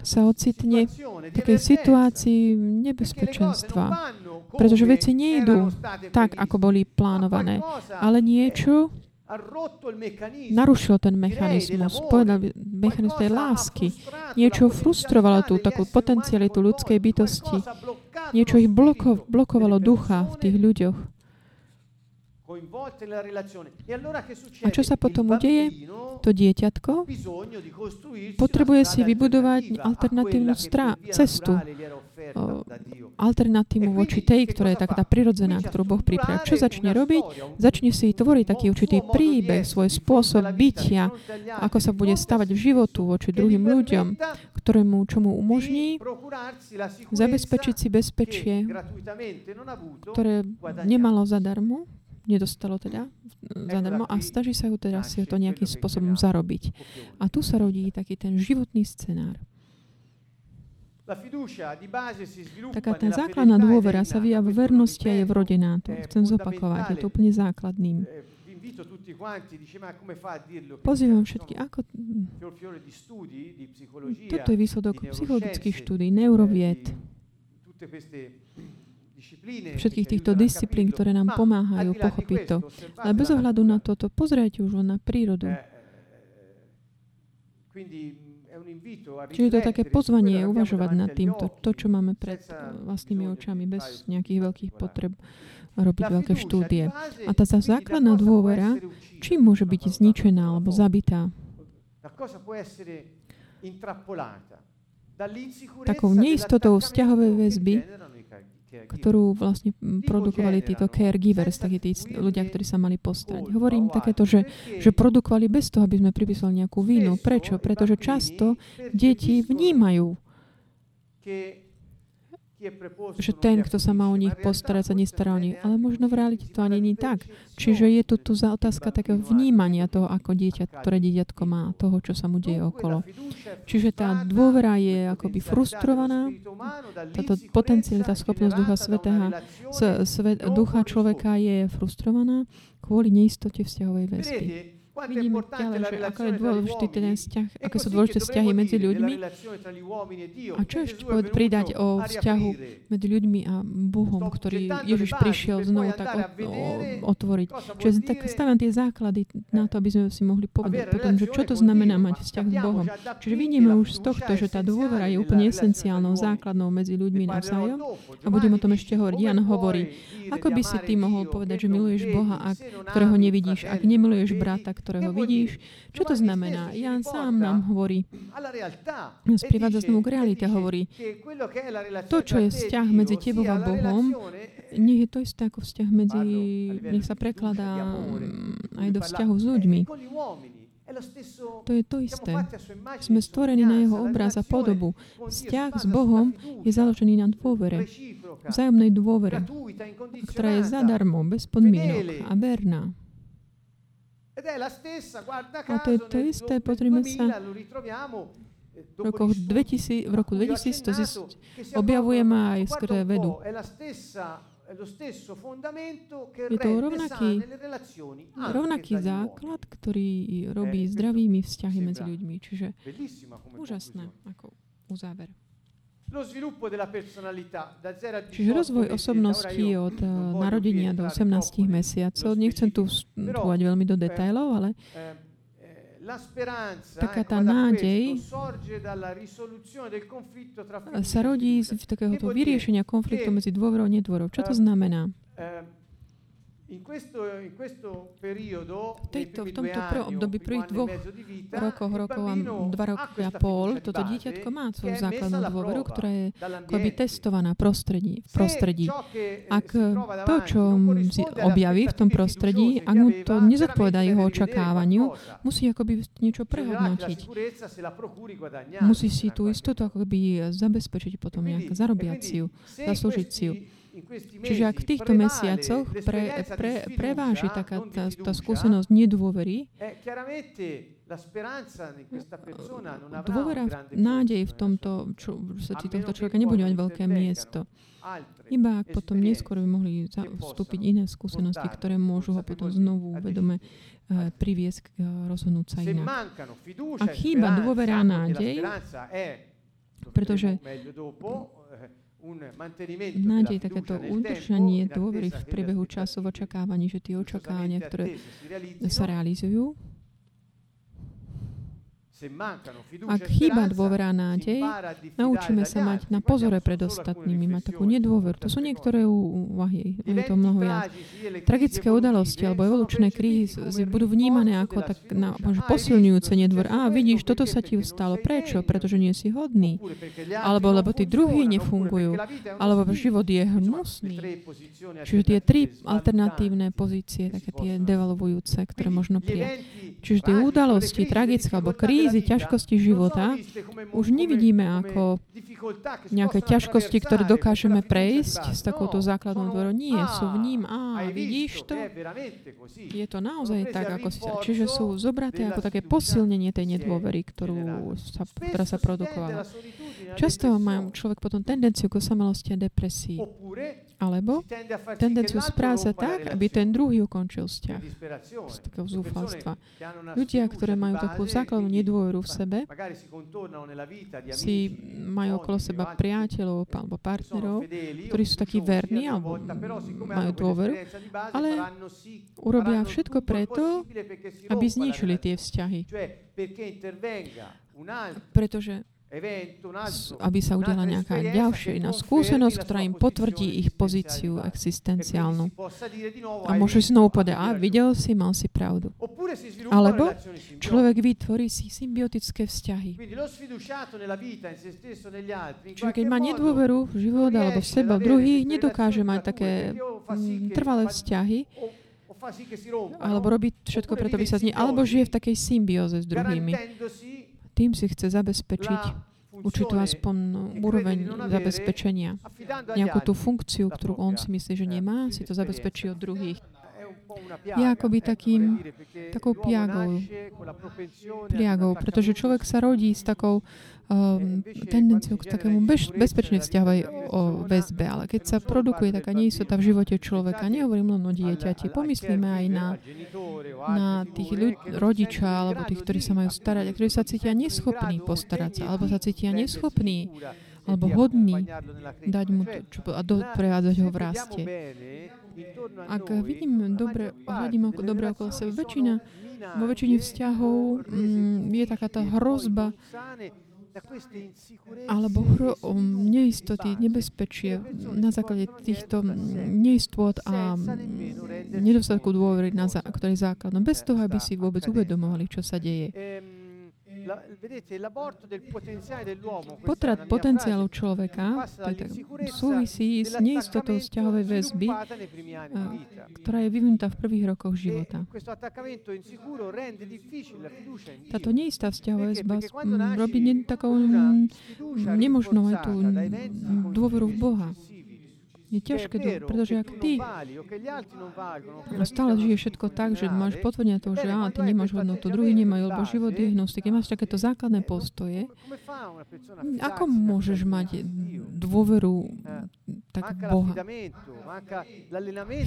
sa ocitne v takej situácii nebezpečenstva, pretože veci nejdú tak, ako boli plánované, ale niečo narušil ten mechanizmus, povedal mechanizmus tej lásky. Niečo frustrovalo tú takú potencialitu ľudskej bytosti. Niečo ich bloko, blokovalo ducha v tých ľuďoch. E A čo sa potom udeje? To dieťatko potrebuje si vybudovať alternatívnu strá- cestu, alternatívu voči tej, ktorá je taká prirodzená, ktorú Boh pripravil. Čo začne robiť? Začne si tvoriť taký určitý príbeh, svoj spôsob bytia, ako sa bude stavať v životu voči druhým ľuďom, ktorému, čo mu umožní zabezpečiť si bezpečie, ktoré nemalo zadarmo, nedostalo teda zadarmo a snaží sa ju teda si to nejakým spôsobom zarobiť. A tu sa rodí taký ten životný scenár. Taká tá základná dôvera sa vyja v vernosti a je vrodená. To chcem zopakovať, je to úplne základným. Eh, Pozývam všetky, ako... Toto je výsledok psychologických štúdí, neurovied, všetkých týchto disciplín, ktoré nám pomáhajú pochopiť to. Ale bez ohľadu na toto, pozrite už na prírodu. Čiže to je také pozvanie uvažovať nad týmto, to, čo máme pred vlastnými očami, bez nejakých veľkých potreb robiť veľké štúdie. A tá základná dôvera, čím môže byť zničená alebo zabitá? Takou neistotou vzťahovej väzby, ktorú vlastne produkovali títo caregivers, takí tí ľudia, ktorí sa mali postarať. Hovorím takéto, že, že produkovali bez toho, aby sme pripísali nejakú vínu. Prečo? Pretože často deti vnímajú že ten, kto sa má o nich postarať, sa nestará o nich. Ale možno v realite to ani nie tak. Čiže je tu, tu za otázka takého vnímania toho, ako dieťa, ktoré dieťatko má, toho, čo sa mu deje okolo. Čiže tá dôvera je akoby frustrovaná, táto potenciálita, schopnosť Ducha Svetého, svet, ducha človeka je frustrovaná kvôli neistote vzťahovej väzby. Vidíme ďalej, že ako je dôležitý ten vzťah, aké sú dôležité vzťahy medzi ľuďmi. A čo ešte pridať o vzťahu medzi ľuďmi a Bohom, ktorý Ježiš prišiel znovu tak o, o, otvoriť. Čiže tak stavím tie základy na to, aby sme si mohli povedať potom, že čo to znamená mať vzťah s Bohom. Čiže vidíme už z tohto, že tá dôvera je úplne esenciálnou, základnou medzi ľuďmi navzájom. A budem o tom ešte hovoriť. Jan hovorí, ako by si ty mohol povedať, že miluješ Boha, ak, ktorého nevidíš, ak nemiluješ brata, ktorého vidíš. Čo to znamená? Jan sám nám hovorí, sprivádza znovu k realite, hovorí, to, čo je vzťah medzi tebou a Bohom, nech je to isté ako vzťah medzi, nech sa prekladá mm, aj do vzťahu s ľuďmi. To je to isté. Sme stvorení na jeho obraz a podobu. Vzťah s Bohom je založený na dôvere, vzájomnej dôvere, ktorá je zadarmo, bez podmienok a verná. A to je to isté, pozrime sa, v, rokoch 2000, v roku 2000 to zist, objavujeme aj skrze vedu. Je to rovnaký, rovnaký základ, ktorý robí eh, zdravými vzťahy medzi ľuďmi. Čiže úžasné ako uzáver. Čiže rozvoj osobnosti od eh, narodenia do 18 mesiacov, nechcem tu vstúpať veľmi do detailov, ale eh, taká tá nádej sa rodí z takéhoto vyriešenia konfliktu medzi dôverou a nedôverou. Čo to znamená? In questo, in questo periodo, Tejto, v tomto prv, období prvých dvoch rokoch, rokov a dva roky a pol, toto dieťatko má svoju základnú dôveru, ktorá je akoby testovaná prostredí, v prostredí. Ak to, čo objaví v tom prostredí, ak mu to nezodpoveda jeho očakávaniu, musí akoby niečo prehodnotiť. Musí si tú istotu akoby zabezpečiť potom nejak zarobiať si ju, zaslúžiť si ju. Čiže ak v týchto mesiacoch pre, pre, preváži taká tá, tá skúsenosť nedôvery, dôvera, nádej v tomto, čo, sa ti tohto človeka nebude mať veľké miesto. Iba ak potom neskôr by mohli vstúpiť iné skúsenosti, ktoré môžu ho potom znovu vedome uh, priviesť k uh, rozhodnúť sa inak. Ak chýba dôvera a nádej, pretože nádej, takéto udržanie dôvery v priebehu času v očakávaní, že tie očakávania, ktoré sa realizujú, ak chýba dôvera a nádej, naučíme sa mať na pozore pred ostatnými, mať takú nedôveru. To sú niektoré úvahy, je to mnoho viac. Tragické udalosti alebo evolučné krízy budú vnímané ako tak na, posilňujúce nedôver. Á, vidíš, toto sa ti stalo. Prečo? Pretože nie si hodný. Alebo lebo tí druhí nefungujú. Alebo život je hnusný. Čiže tie tri alternatívne pozície, také tie devalvujúce, ktoré možno prijať. Čiže tie udalosti, tragické alebo krízy, krízy, ťažkosti života už nevidíme ako nejaké ťažkosti, ktoré dokážeme prejsť s takouto základnou dvorou. Nie, sú v ním. Á, vidíš to? Je to naozaj tak, ako si sa... Čiže sú zobraté ako také posilnenie tej nedôvery, ktorú sa, ktorá sa produkovala. Často má človek potom tendenciu k osamelosti a depresii. Alebo tendenciu správať tak, aby ten druhý ukončil vzťah. Z takého zúfalstva. Ľudia, ktoré majú takú základnú nedôveru v sebe, si majú okolo seba priateľov alebo partnerov, ktorí sú takí verní alebo majú dôveru, ale urobia všetko preto, aby zničili tie vzťahy. Pretože aby sa udiala nejaká ďalšia iná skúsenosť, ktorá im potvrdí ich pozíciu existenciálnu. A môžu si znovu povedať, a videl si, mal si pravdu. Alebo človek vytvorí si symbiotické vzťahy. Čiže keď má nedôveru v život alebo v seba, v druhých, nedokáže mať také mm, trvalé vzťahy, alebo robiť všetko preto, aby sa z nej, alebo žije v takej symbióze s druhými tým si chce zabezpečiť určitú aspoň úroveň zabezpečenia. Nejakú tú funkciu, ktorú on si myslí, že nemá, si to zabezpečí od druhých je akoby takým, takou piagou, pliagou, pretože človek sa rodí s takou um, tendenciou k takému bez, bezpečnej vzťahovej o väzbe, ale keď sa produkuje taká neistota v živote človeka, nehovorím len o dieťati, pomyslíme aj na, na tých ľudí, rodiča alebo tých, ktorí sa majú starať a ktorí sa cítia neschopní postarať sa, alebo sa cítia neschopní alebo hodný dať mu to, čo, a doprevádzať ho v raste. Ak vidím dobre, hľadím ako dobre okolo seba, väčšina, vo väčšine vzťahov mm, je taká tá hrozba alebo hro, um, neistoty, nebezpečie na základe týchto neistôt a nedostatku dôvery, na ktorý je základom, bez toho, aby si vôbec uvedomovali, čo sa deje. Potrat potenciálu človeka súvisí s neistotou vzťahovej väzby, ktorá je vyvinutá v prvých rokoch e života. Táto neistá vzťahová väzba robí takou nemožnou aj tú dôveru v Boha. Je ťažké, to, pretože ak ty stále žiješ všetko tak, že máš potvrdenie toho, že á, ty nemáš hodnotu, druhý nemajú, lebo život je hnostik, keď máš takéto základné postoje, ako môžeš mať dôveru tak Boha?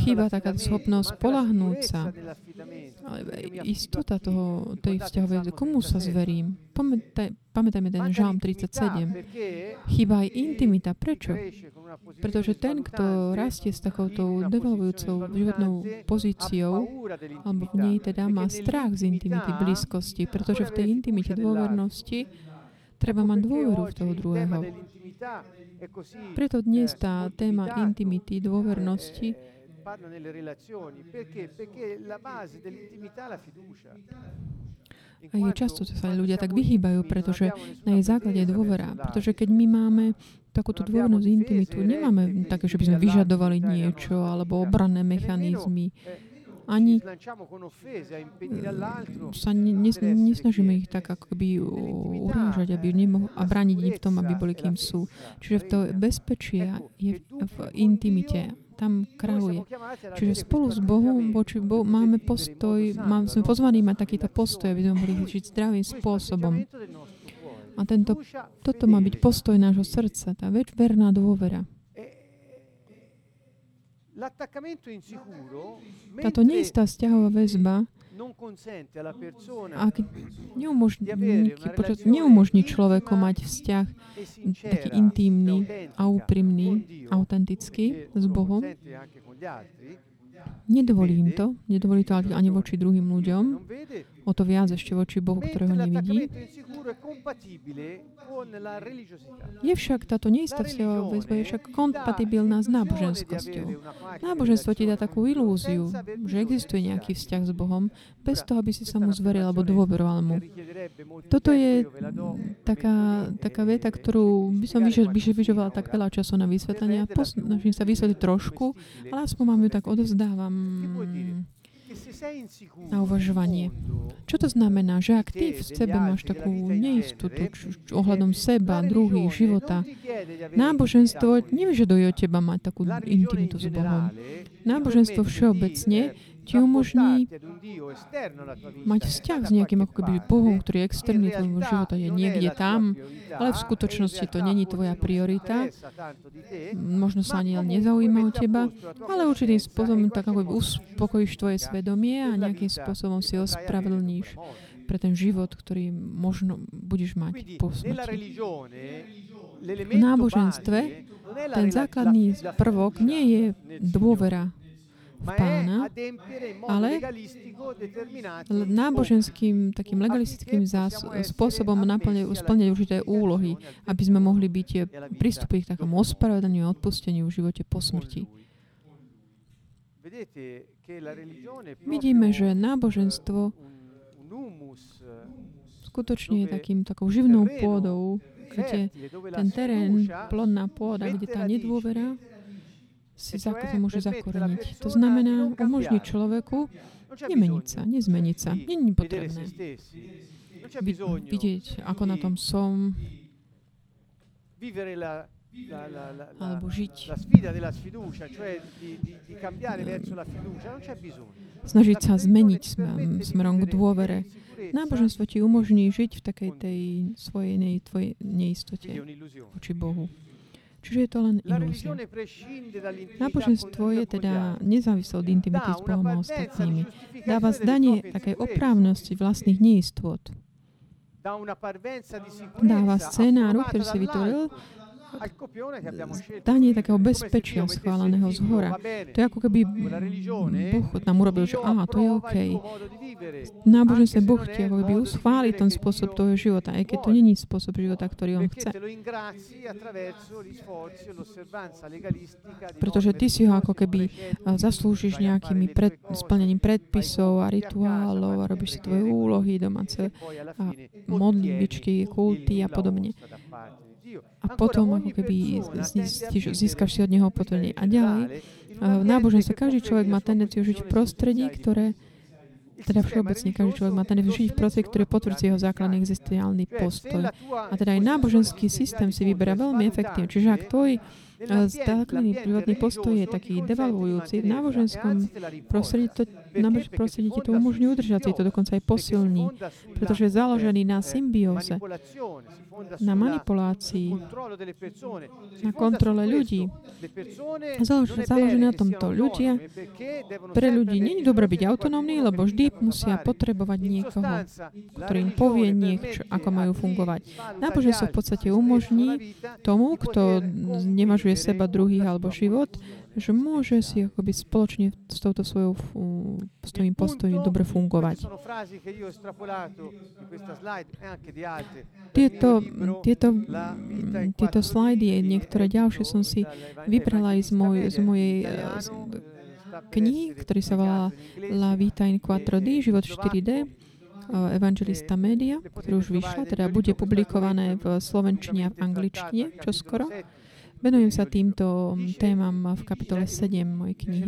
Chýba taká schopnosť polahnúť sa. Istota toho, tej vzťahovej, komu sa zverím? Pamätaj, pamätajme ten žalm 37. Chýba aj intimita. Prečo? Pretože ten, kto rastie s takouto devalvujúcou životnou pozíciou, alebo v nej teda má strach z intimity, blízkosti, pretože v tej intimite, dôvernosti treba mať dôveru v toho druhého. Preto dnes tá téma intimity, dôvernosti parla nelle relazioni perché? Perché la base dell'intimità è la fiducia. A je často sa ľudia tak vyhýbajú, pretože na jej základe je dôvera. Pretože keď my máme takúto dôvernosť intimitu, nemáme také, že by sme vyžadovali niečo, alebo obranné mechanizmy, ani sa nes, nesnažíme ich tak akoby urážať aby nemoh- a brániť im v tom, aby boli kým sú. Čiže v to bezpečie je v intimite tam kráľuje. Čiže spolu s Bohom voči Bohu máme postoj, máme, sme pozvaní mať takýto postoj, aby sme mohli žiť zdravým spôsobom. A tento, toto má byť postoj nášho srdca, tá več, verná dôvera. Táto neistá vzťahová väzba ak neumožní, počas, neumožní človeku mať vzťah taký intímny a úprimný, autentický s Bohom, Nedovolí im to, nedovolí to ani voči druhým ľuďom, o to viac ešte voči Bohu, ktorého nevidí. Je však táto neistá väzba je však kompatibilná s náboženskosťou. Náboženstvo ti dá takú ilúziu, že existuje nejaký vzťah s Bohom, bez toho, aby si sa mu zveril alebo dôveroval mu. Toto je taká, taká veta, ktorú by som vyžovala tak veľa času na vysvetlenie. Snažím sa vysvetliť trošku, ale aspoň mám ju tak odovzdávam na uvažovanie. Čo to znamená, že ak ty v sebe máš takú neistotu ohľadom seba, druhých, života, náboženstvo nevyžaduje od teba mať takú intimitu s Bohom. Náboženstvo všeobecne ti umožní mať vzťah s nejakým ako keby Bohom, ktorý je externý tvojmu života, je niekde tam, ale v skutočnosti to není tvoja priorita. Možno sa ani nezaujíma o teba, ale určitým spôsobom tak ako uspokojíš tvoje svedomie a nejakým spôsobom si ospravedlníš pre ten život, ktorý možno budeš mať po smrti. V náboženstve ten základný prvok nie je dôvera pána, ale náboženským, takým legalistickým zás- spôsobom naplňať, splňať určité úlohy, aby sme mohli byť eh, pristúpiť k takému ospravedleniu a odpusteniu v živote po smrti. Vidíme, že náboženstvo skutočne je takým takou živnou pôdou, kde ten terén, plodná pôda, kde tá nedôvera si sa môže zakoreniť. To znamená umožniť človeku nemeniť sa, nezmeniť sa. Není potrebné. Vidieť, ako na tom som, alebo žiť. Snažiť sa zmeniť smerom k dôvere. Náboženstvo ti umožní žiť v takej tej svojej neistote voči Bohu. Čiže je to len ilúzia. Náboženstvo je teda nezávislé od intimity s Bohom a ostatnými. Dáva zdanie takej oprávnosti vlastných neistôt. Dáva scénáru, ktorý si vytvoril, zdanie takého bezpečia schváleného z hora. To je ako keby Boh nám urobil, že aha, to je OK. Náboženstve Boh ti ako keby schváli ten spôsob tvojho života, aj keď to není spôsob života, ktorý on chce. Pretože ty si ho ako keby zaslúžiš nejakými pred, splnením predpisov a rituálov a robíš si tvoje úlohy, domáce a modlitbičky, kulty a podobne. A potom ako keby získaš si od neho potvrdenie. A ďalej, v náboženstve každý človek má tendenciu žiť v prostredí, ktoré teda všeobecne každý človek má tendenciu žiť v prostredí, ktoré potvrdzuje jeho základný existenciálny postoj. A teda aj náboženský systém si vyberá veľmi efektívne. Čiže ak tvoj základný prírodný postoj je taký devalvujúci. V náboženskom prostredí, to, náboženskom prostredí ti to umožňuje udržať si to, dokonca aj posilní, pretože je založený na symbióze, na manipulácii, na kontrole ľudí. Založený, založený na tomto. Ľudia, pre ľudí nie je dobré byť autonómni, lebo vždy musia potrebovať niekoho, ktorý im povie niečo, ako majú fungovať. Náboženstvo v podstate umožní tomu, kto nemáš považuje seba, druhých alebo život, že môže si akoby spoločne s touto svojou s tým postojom dobre fungovať. Tieto, tieto, tieto slajdy, niektoré ďalšie som si vybrala aj z, moj, z mojej z knihy, ktorý sa volá La Vita in 4D, Život 4D, Evangelista Media, ktorý už vyšla, teda bude publikované v slovenčine a v angličtine čoskoro. Venujem sa týmto témam v kapitole 7 mojej knihy.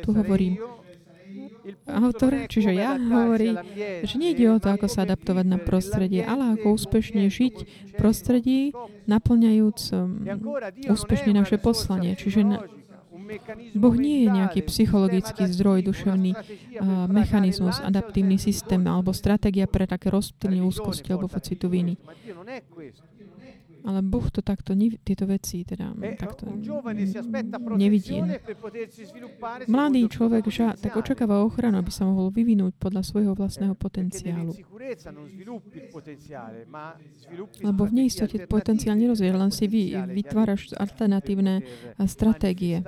Tu hovorím, autor, čiže ja, hovorí, že nejde o to, ako sa adaptovať na prostredie, ale ako úspešne žiť v prostredí, naplňajúc um, úspešne naše poslanie. Čiže na, Boh nie je nejaký psychologický zdroj, duševný uh, mechanizmus, adaptívny systém alebo stratégia pre také rozptýlenie úzkosti alebo pocitu viny. Ale Boh to takto, tieto veci teda e, takto nevidí. Mladý človek že, tak očakáva ochranu, aby sa mohol vyvinúť podľa svojho vlastného potenciálu. Lebo v neistote potenciál nerozvíja, len si vy, vytváraš alternatívne stratégie.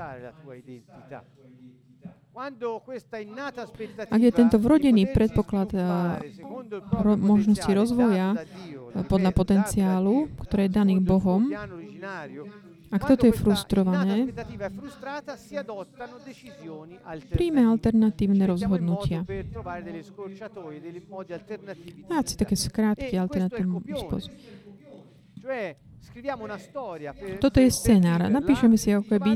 Ak je tento vrodený predpoklad ro- možnosti rozvoja podľa potenciálu, ktoré je daný Bohom, ak toto je frustrované, príjme alternatívne rozhodnutia. Dá si také skrátky alternatívny spôsob. Toto je scenár. Napíšeme si ako keby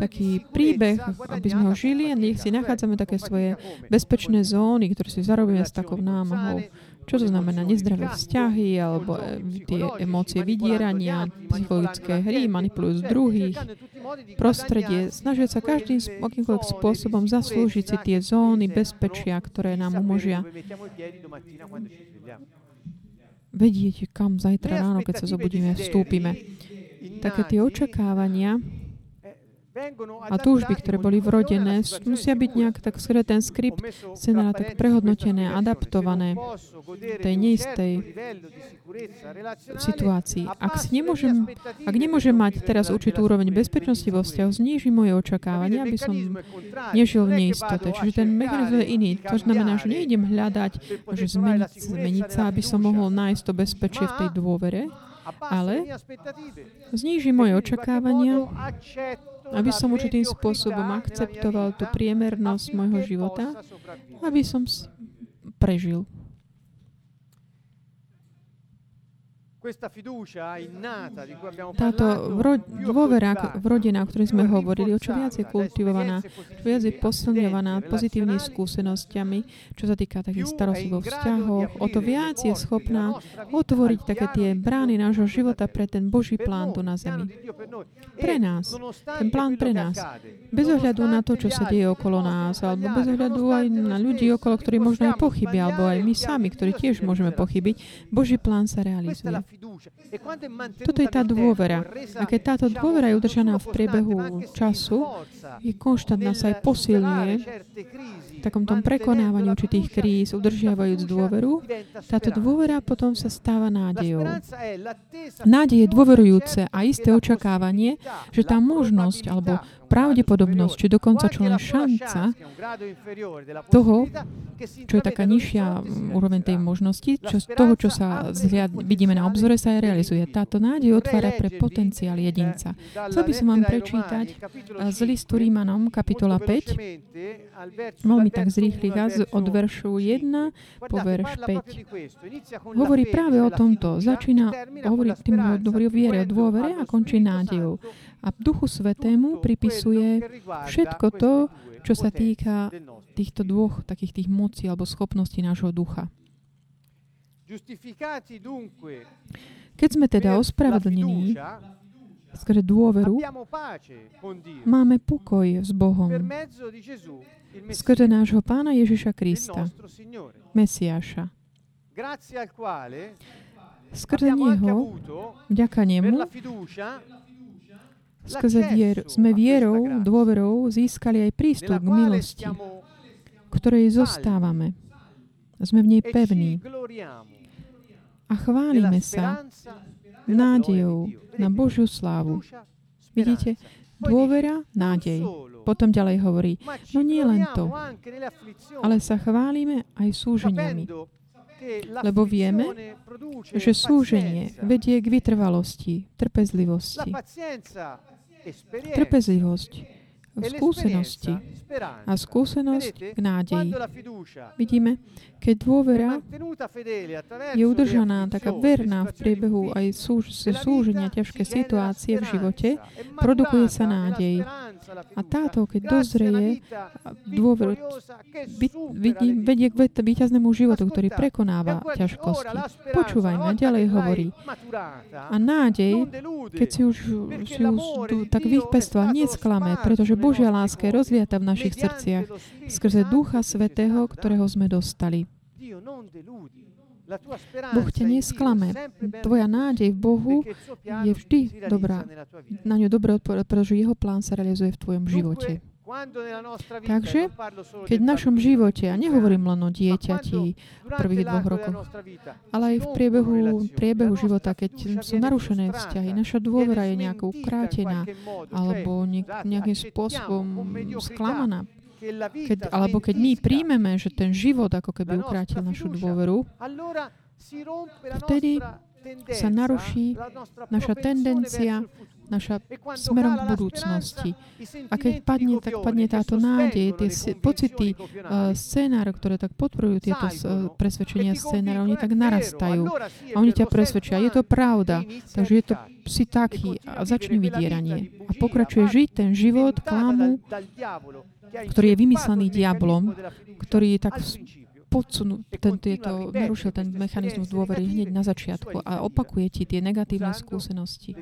taký príbeh, aby sme ho žili a nech si nachádzame také svoje bezpečné zóny, ktoré si zarobíme s takou námahou. Čo to znamená? Nezdravé vzťahy alebo e, tie emócie vydierania, psychologické hry, manipulujú z druhých, prostredie. Snažia sa každým akýmkoľvek spôsobom zaslúžiť si tie zóny bezpečia, ktoré nám umožia vedieť, kam zajtra ráno, keď sa zobudíme, vstúpime. Také tie očakávania a túžby, ktoré boli vrodené, musia byť nejak tak skôr ten skript scenára tak prehodnotené, adaptované. Tej neistej situácii. Ak, si nemôžem, ak nemôžem mať teraz určitú úroveň bezpečnosti vo vzťahu, zníži moje očakávania, aby som nežil v neistote. Čiže ten mechanizmus je iný. To znamená, že nejdem hľadať, že zmeniť, zmeniť sa, aby som mohol nájsť to bezpečie v tej dôvere, ale zníži moje očakávania, aby som určitým spôsobom akceptoval tú priemernosť môjho života, aby som prežil. Táto dôvera vrodená, o ktorej sme hovorili, o čo viac je kultivovaná, čo viac je posilňovaná pozitívnymi skúsenostiami, čo sa týka takých starostí vo vzťahoch, o to viac je schopná otvoriť také tie brány nášho života pre ten Boží plán tu na zemi. Pre nás. Ten plán pre nás. Bez ohľadu na to, čo sa deje okolo nás, alebo bez ohľadu aj na ľudí okolo, ktorí možno aj pochybia, alebo aj my sami, ktorí tiež môžeme pochybiť, Boží plán sa realizuje. Toto je tá dôvera. A keď táto dôvera je udržaná v priebehu času, je konštantná, sa aj posilňuje, takom tom prekonávaní určitých kríz, udržiavajúc dôveru, táto dôvera potom sa stáva nádejou. Nádej je dôverujúce a isté očakávanie, že tá možnosť alebo pravdepodobnosť, či dokonca čo len šanca toho, čo je taká nižšia úroveň tej možnosti, čo, toho, čo sa zhliad, vidíme na obzore, sa aj realizuje. Táto nádej otvára pre potenciál jedinca. Chcel by som vám prečítať z listu Rímanom, kapitola 5, veľmi tak zrýchliť od veršu 1 po verš 5. Hovorí práve o tomto. Začína, hovorí, tým hovorí o viere, o dôvere a končí nádejou. A Duchu Svetému pripisuje všetko to, čo sa týka týchto dvoch takých tých mocí alebo schopností nášho ducha. Keď sme teda ospravedlnení skrze dôveru, máme pokoj s Bohom. Skrze nášho Pána Ježiša Krista, Mesiáša, skrze Neho, vďaka Nemu, skrze vieru, sme vierou, dôverou získali aj prístup k milosti, ktorej zostávame. Sme v nej pevní. A chválime sa nádejou na Božiu slávu. Vidíte? Dôvera, nádej. Potom ďalej hovorí, no nie len to, ale sa chválime aj súženiami. Lebo vieme, že súženie vedie k vytrvalosti, trpezlivosti trpezlivosť, skúsenosti a skúsenosť k nádeji. Vidíme, keď dôvera je udržaná, taká verná v priebehu aj súž, súženia ťažké situácie v živote, produkuje sa nádej. A táto, keď dozrie dôver, vidí, vedie k víťaznému životu, ktorý prekonáva ťažkosti. Počúvajme, ďalej hovorí. A nádej, keď si už, si už tak vypestoval, nesklame, pretože Božia láska je rozliata v našich srdciach skrze Ducha Svetého, ktorého sme dostali. Boh ťa nesklame. Tvoja nádej v Bohu je vždy dobrá. Na ňu dobre odpovedať, pretože jeho plán sa realizuje v tvojom živote. Takže, keď v našom živote, a nehovorím len o dieťati v prvých dvoch rokoch, ale aj v priebehu, priebehu života, keď sú narušené vzťahy, naša dôvera je nejakou krátená alebo nejakým spôsobom sklamaná, keď, alebo keď my príjmeme, že ten život ako keby ukrátil našu dôveru, vtedy sa naruší naša tendencia, naša smerom k budúcnosti. A keď padne, tak padne táto nádej, tie pocity, uh, scénáre, ktoré tak podporujú tieto uh, presvedčenia scénára, oni tak narastajú. A oni ťa presvedčia, je to pravda, takže je to si taký a začne vydieranie. A pokračuje žiť ten život klamu, ktorý je vymyslený diablom, ktorý je tak podsunú, ten, tieto, narušil ten mechanizmus dôvery hneď na začiatku a opakuje ti tie negatívne skúsenosti,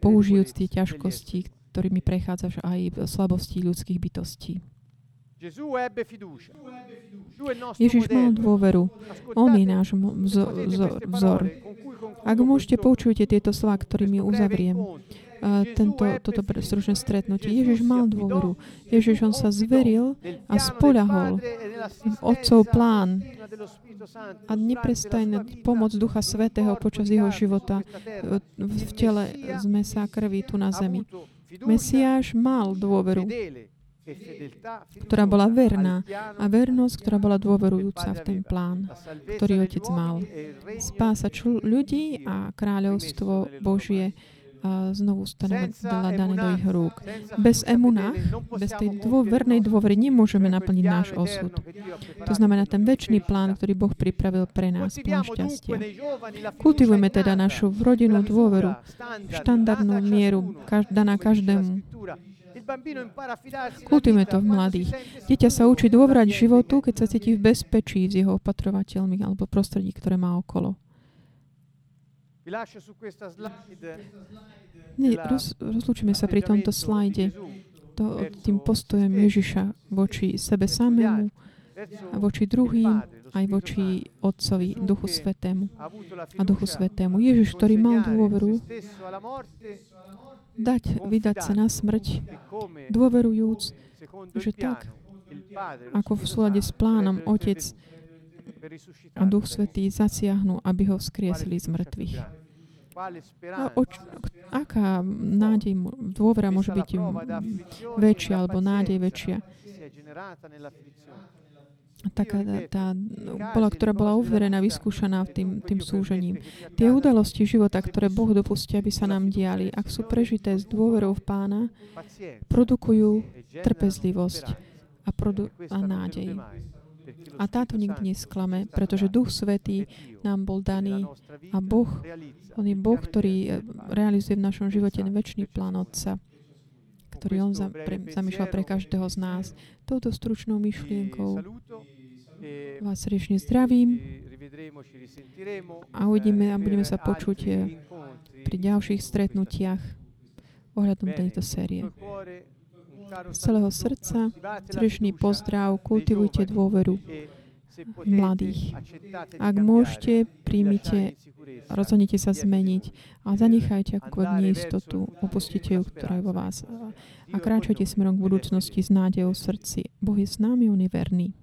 použijúc tie ťažkosti, ktorými prechádzaš aj slabosti ľudských bytostí. Ježiš mal dôveru. On je náš vzor. Ak môžete, poučujte tieto slova, ktorými uzavriem tento, toto stručné stretnutie. Ježiš mal dôveru. Ježiš, on sa zveril a spoľahol v Otcov plán a neprestajne pomoc Ducha Svetého počas jeho života v tele z mesa a krvi tu na zemi. Mesiáš mal dôveru ktorá bola verná a vernosť, ktorá bola dôverujúca v ten plán, ktorý Otec mal. Spása ľudí a kráľovstvo Božie znovu stane dané do ich rúk. Bez emuna, bez tej dôvernej dôvery nemôžeme naplniť náš osud. To znamená ten väčší plán, ktorý Boh pripravil pre nás, plán šťastia. Kultivujeme teda našu rodinnú dôveru, štandardnú mieru, daná každému. Kultujme to v mladých. Dieťa sa učí dôverať životu, keď sa cíti v bezpečí s jeho opatrovateľmi alebo prostredí, ktoré má okolo. Ne, roz, rozlúčime sa pri tomto slajde. To, tým postojom Ježiša voči sebe samému a voči druhým, aj voči Otcovi, Duchu Svetému a Duchu Svetému. Ježiš, ktorý mal dôveru dať, vydať sa na smrť, dôverujúc, že tak, ako v súlade s plánom Otec a Duch Svetý zasiahnu, aby ho vzkriesili z mŕtvych. A oč, aká nádej, dôvera môže byť väčšia, alebo nádej väčšia? taká tá, bola, ktorá bola uverená, vyskúšaná tým, tým súžením. Tie udalosti života, ktoré Boh dopustí, aby sa nám diali, ak sú prežité s dôverou v Pána, produkujú trpezlivosť a, produ- a nádej. A táto nikdy nesklame, pretože Duch Svetý nám bol daný a Boh, On je Boh, ktorý eh, realizuje v našom živote väčší plán Otca ktorý on za, pre, zamýšľal pre každého z nás. Touto stručnou myšlienkou vás srdečne zdravím a uvidíme a budeme sa počuť eh, pri ďalších stretnutiach ohľadom tejto série. Z celého srdca srdečný pozdrav, kultivujte dôveru mladých. Ak môžete, príjmite, rozhodnite sa zmeniť a zanechajte akúkoľvek neistotu, opustite ju, ktorá je vo vás a kráčajte smerom k budúcnosti s nádejou v srdci. Boh je s nami, On je verný.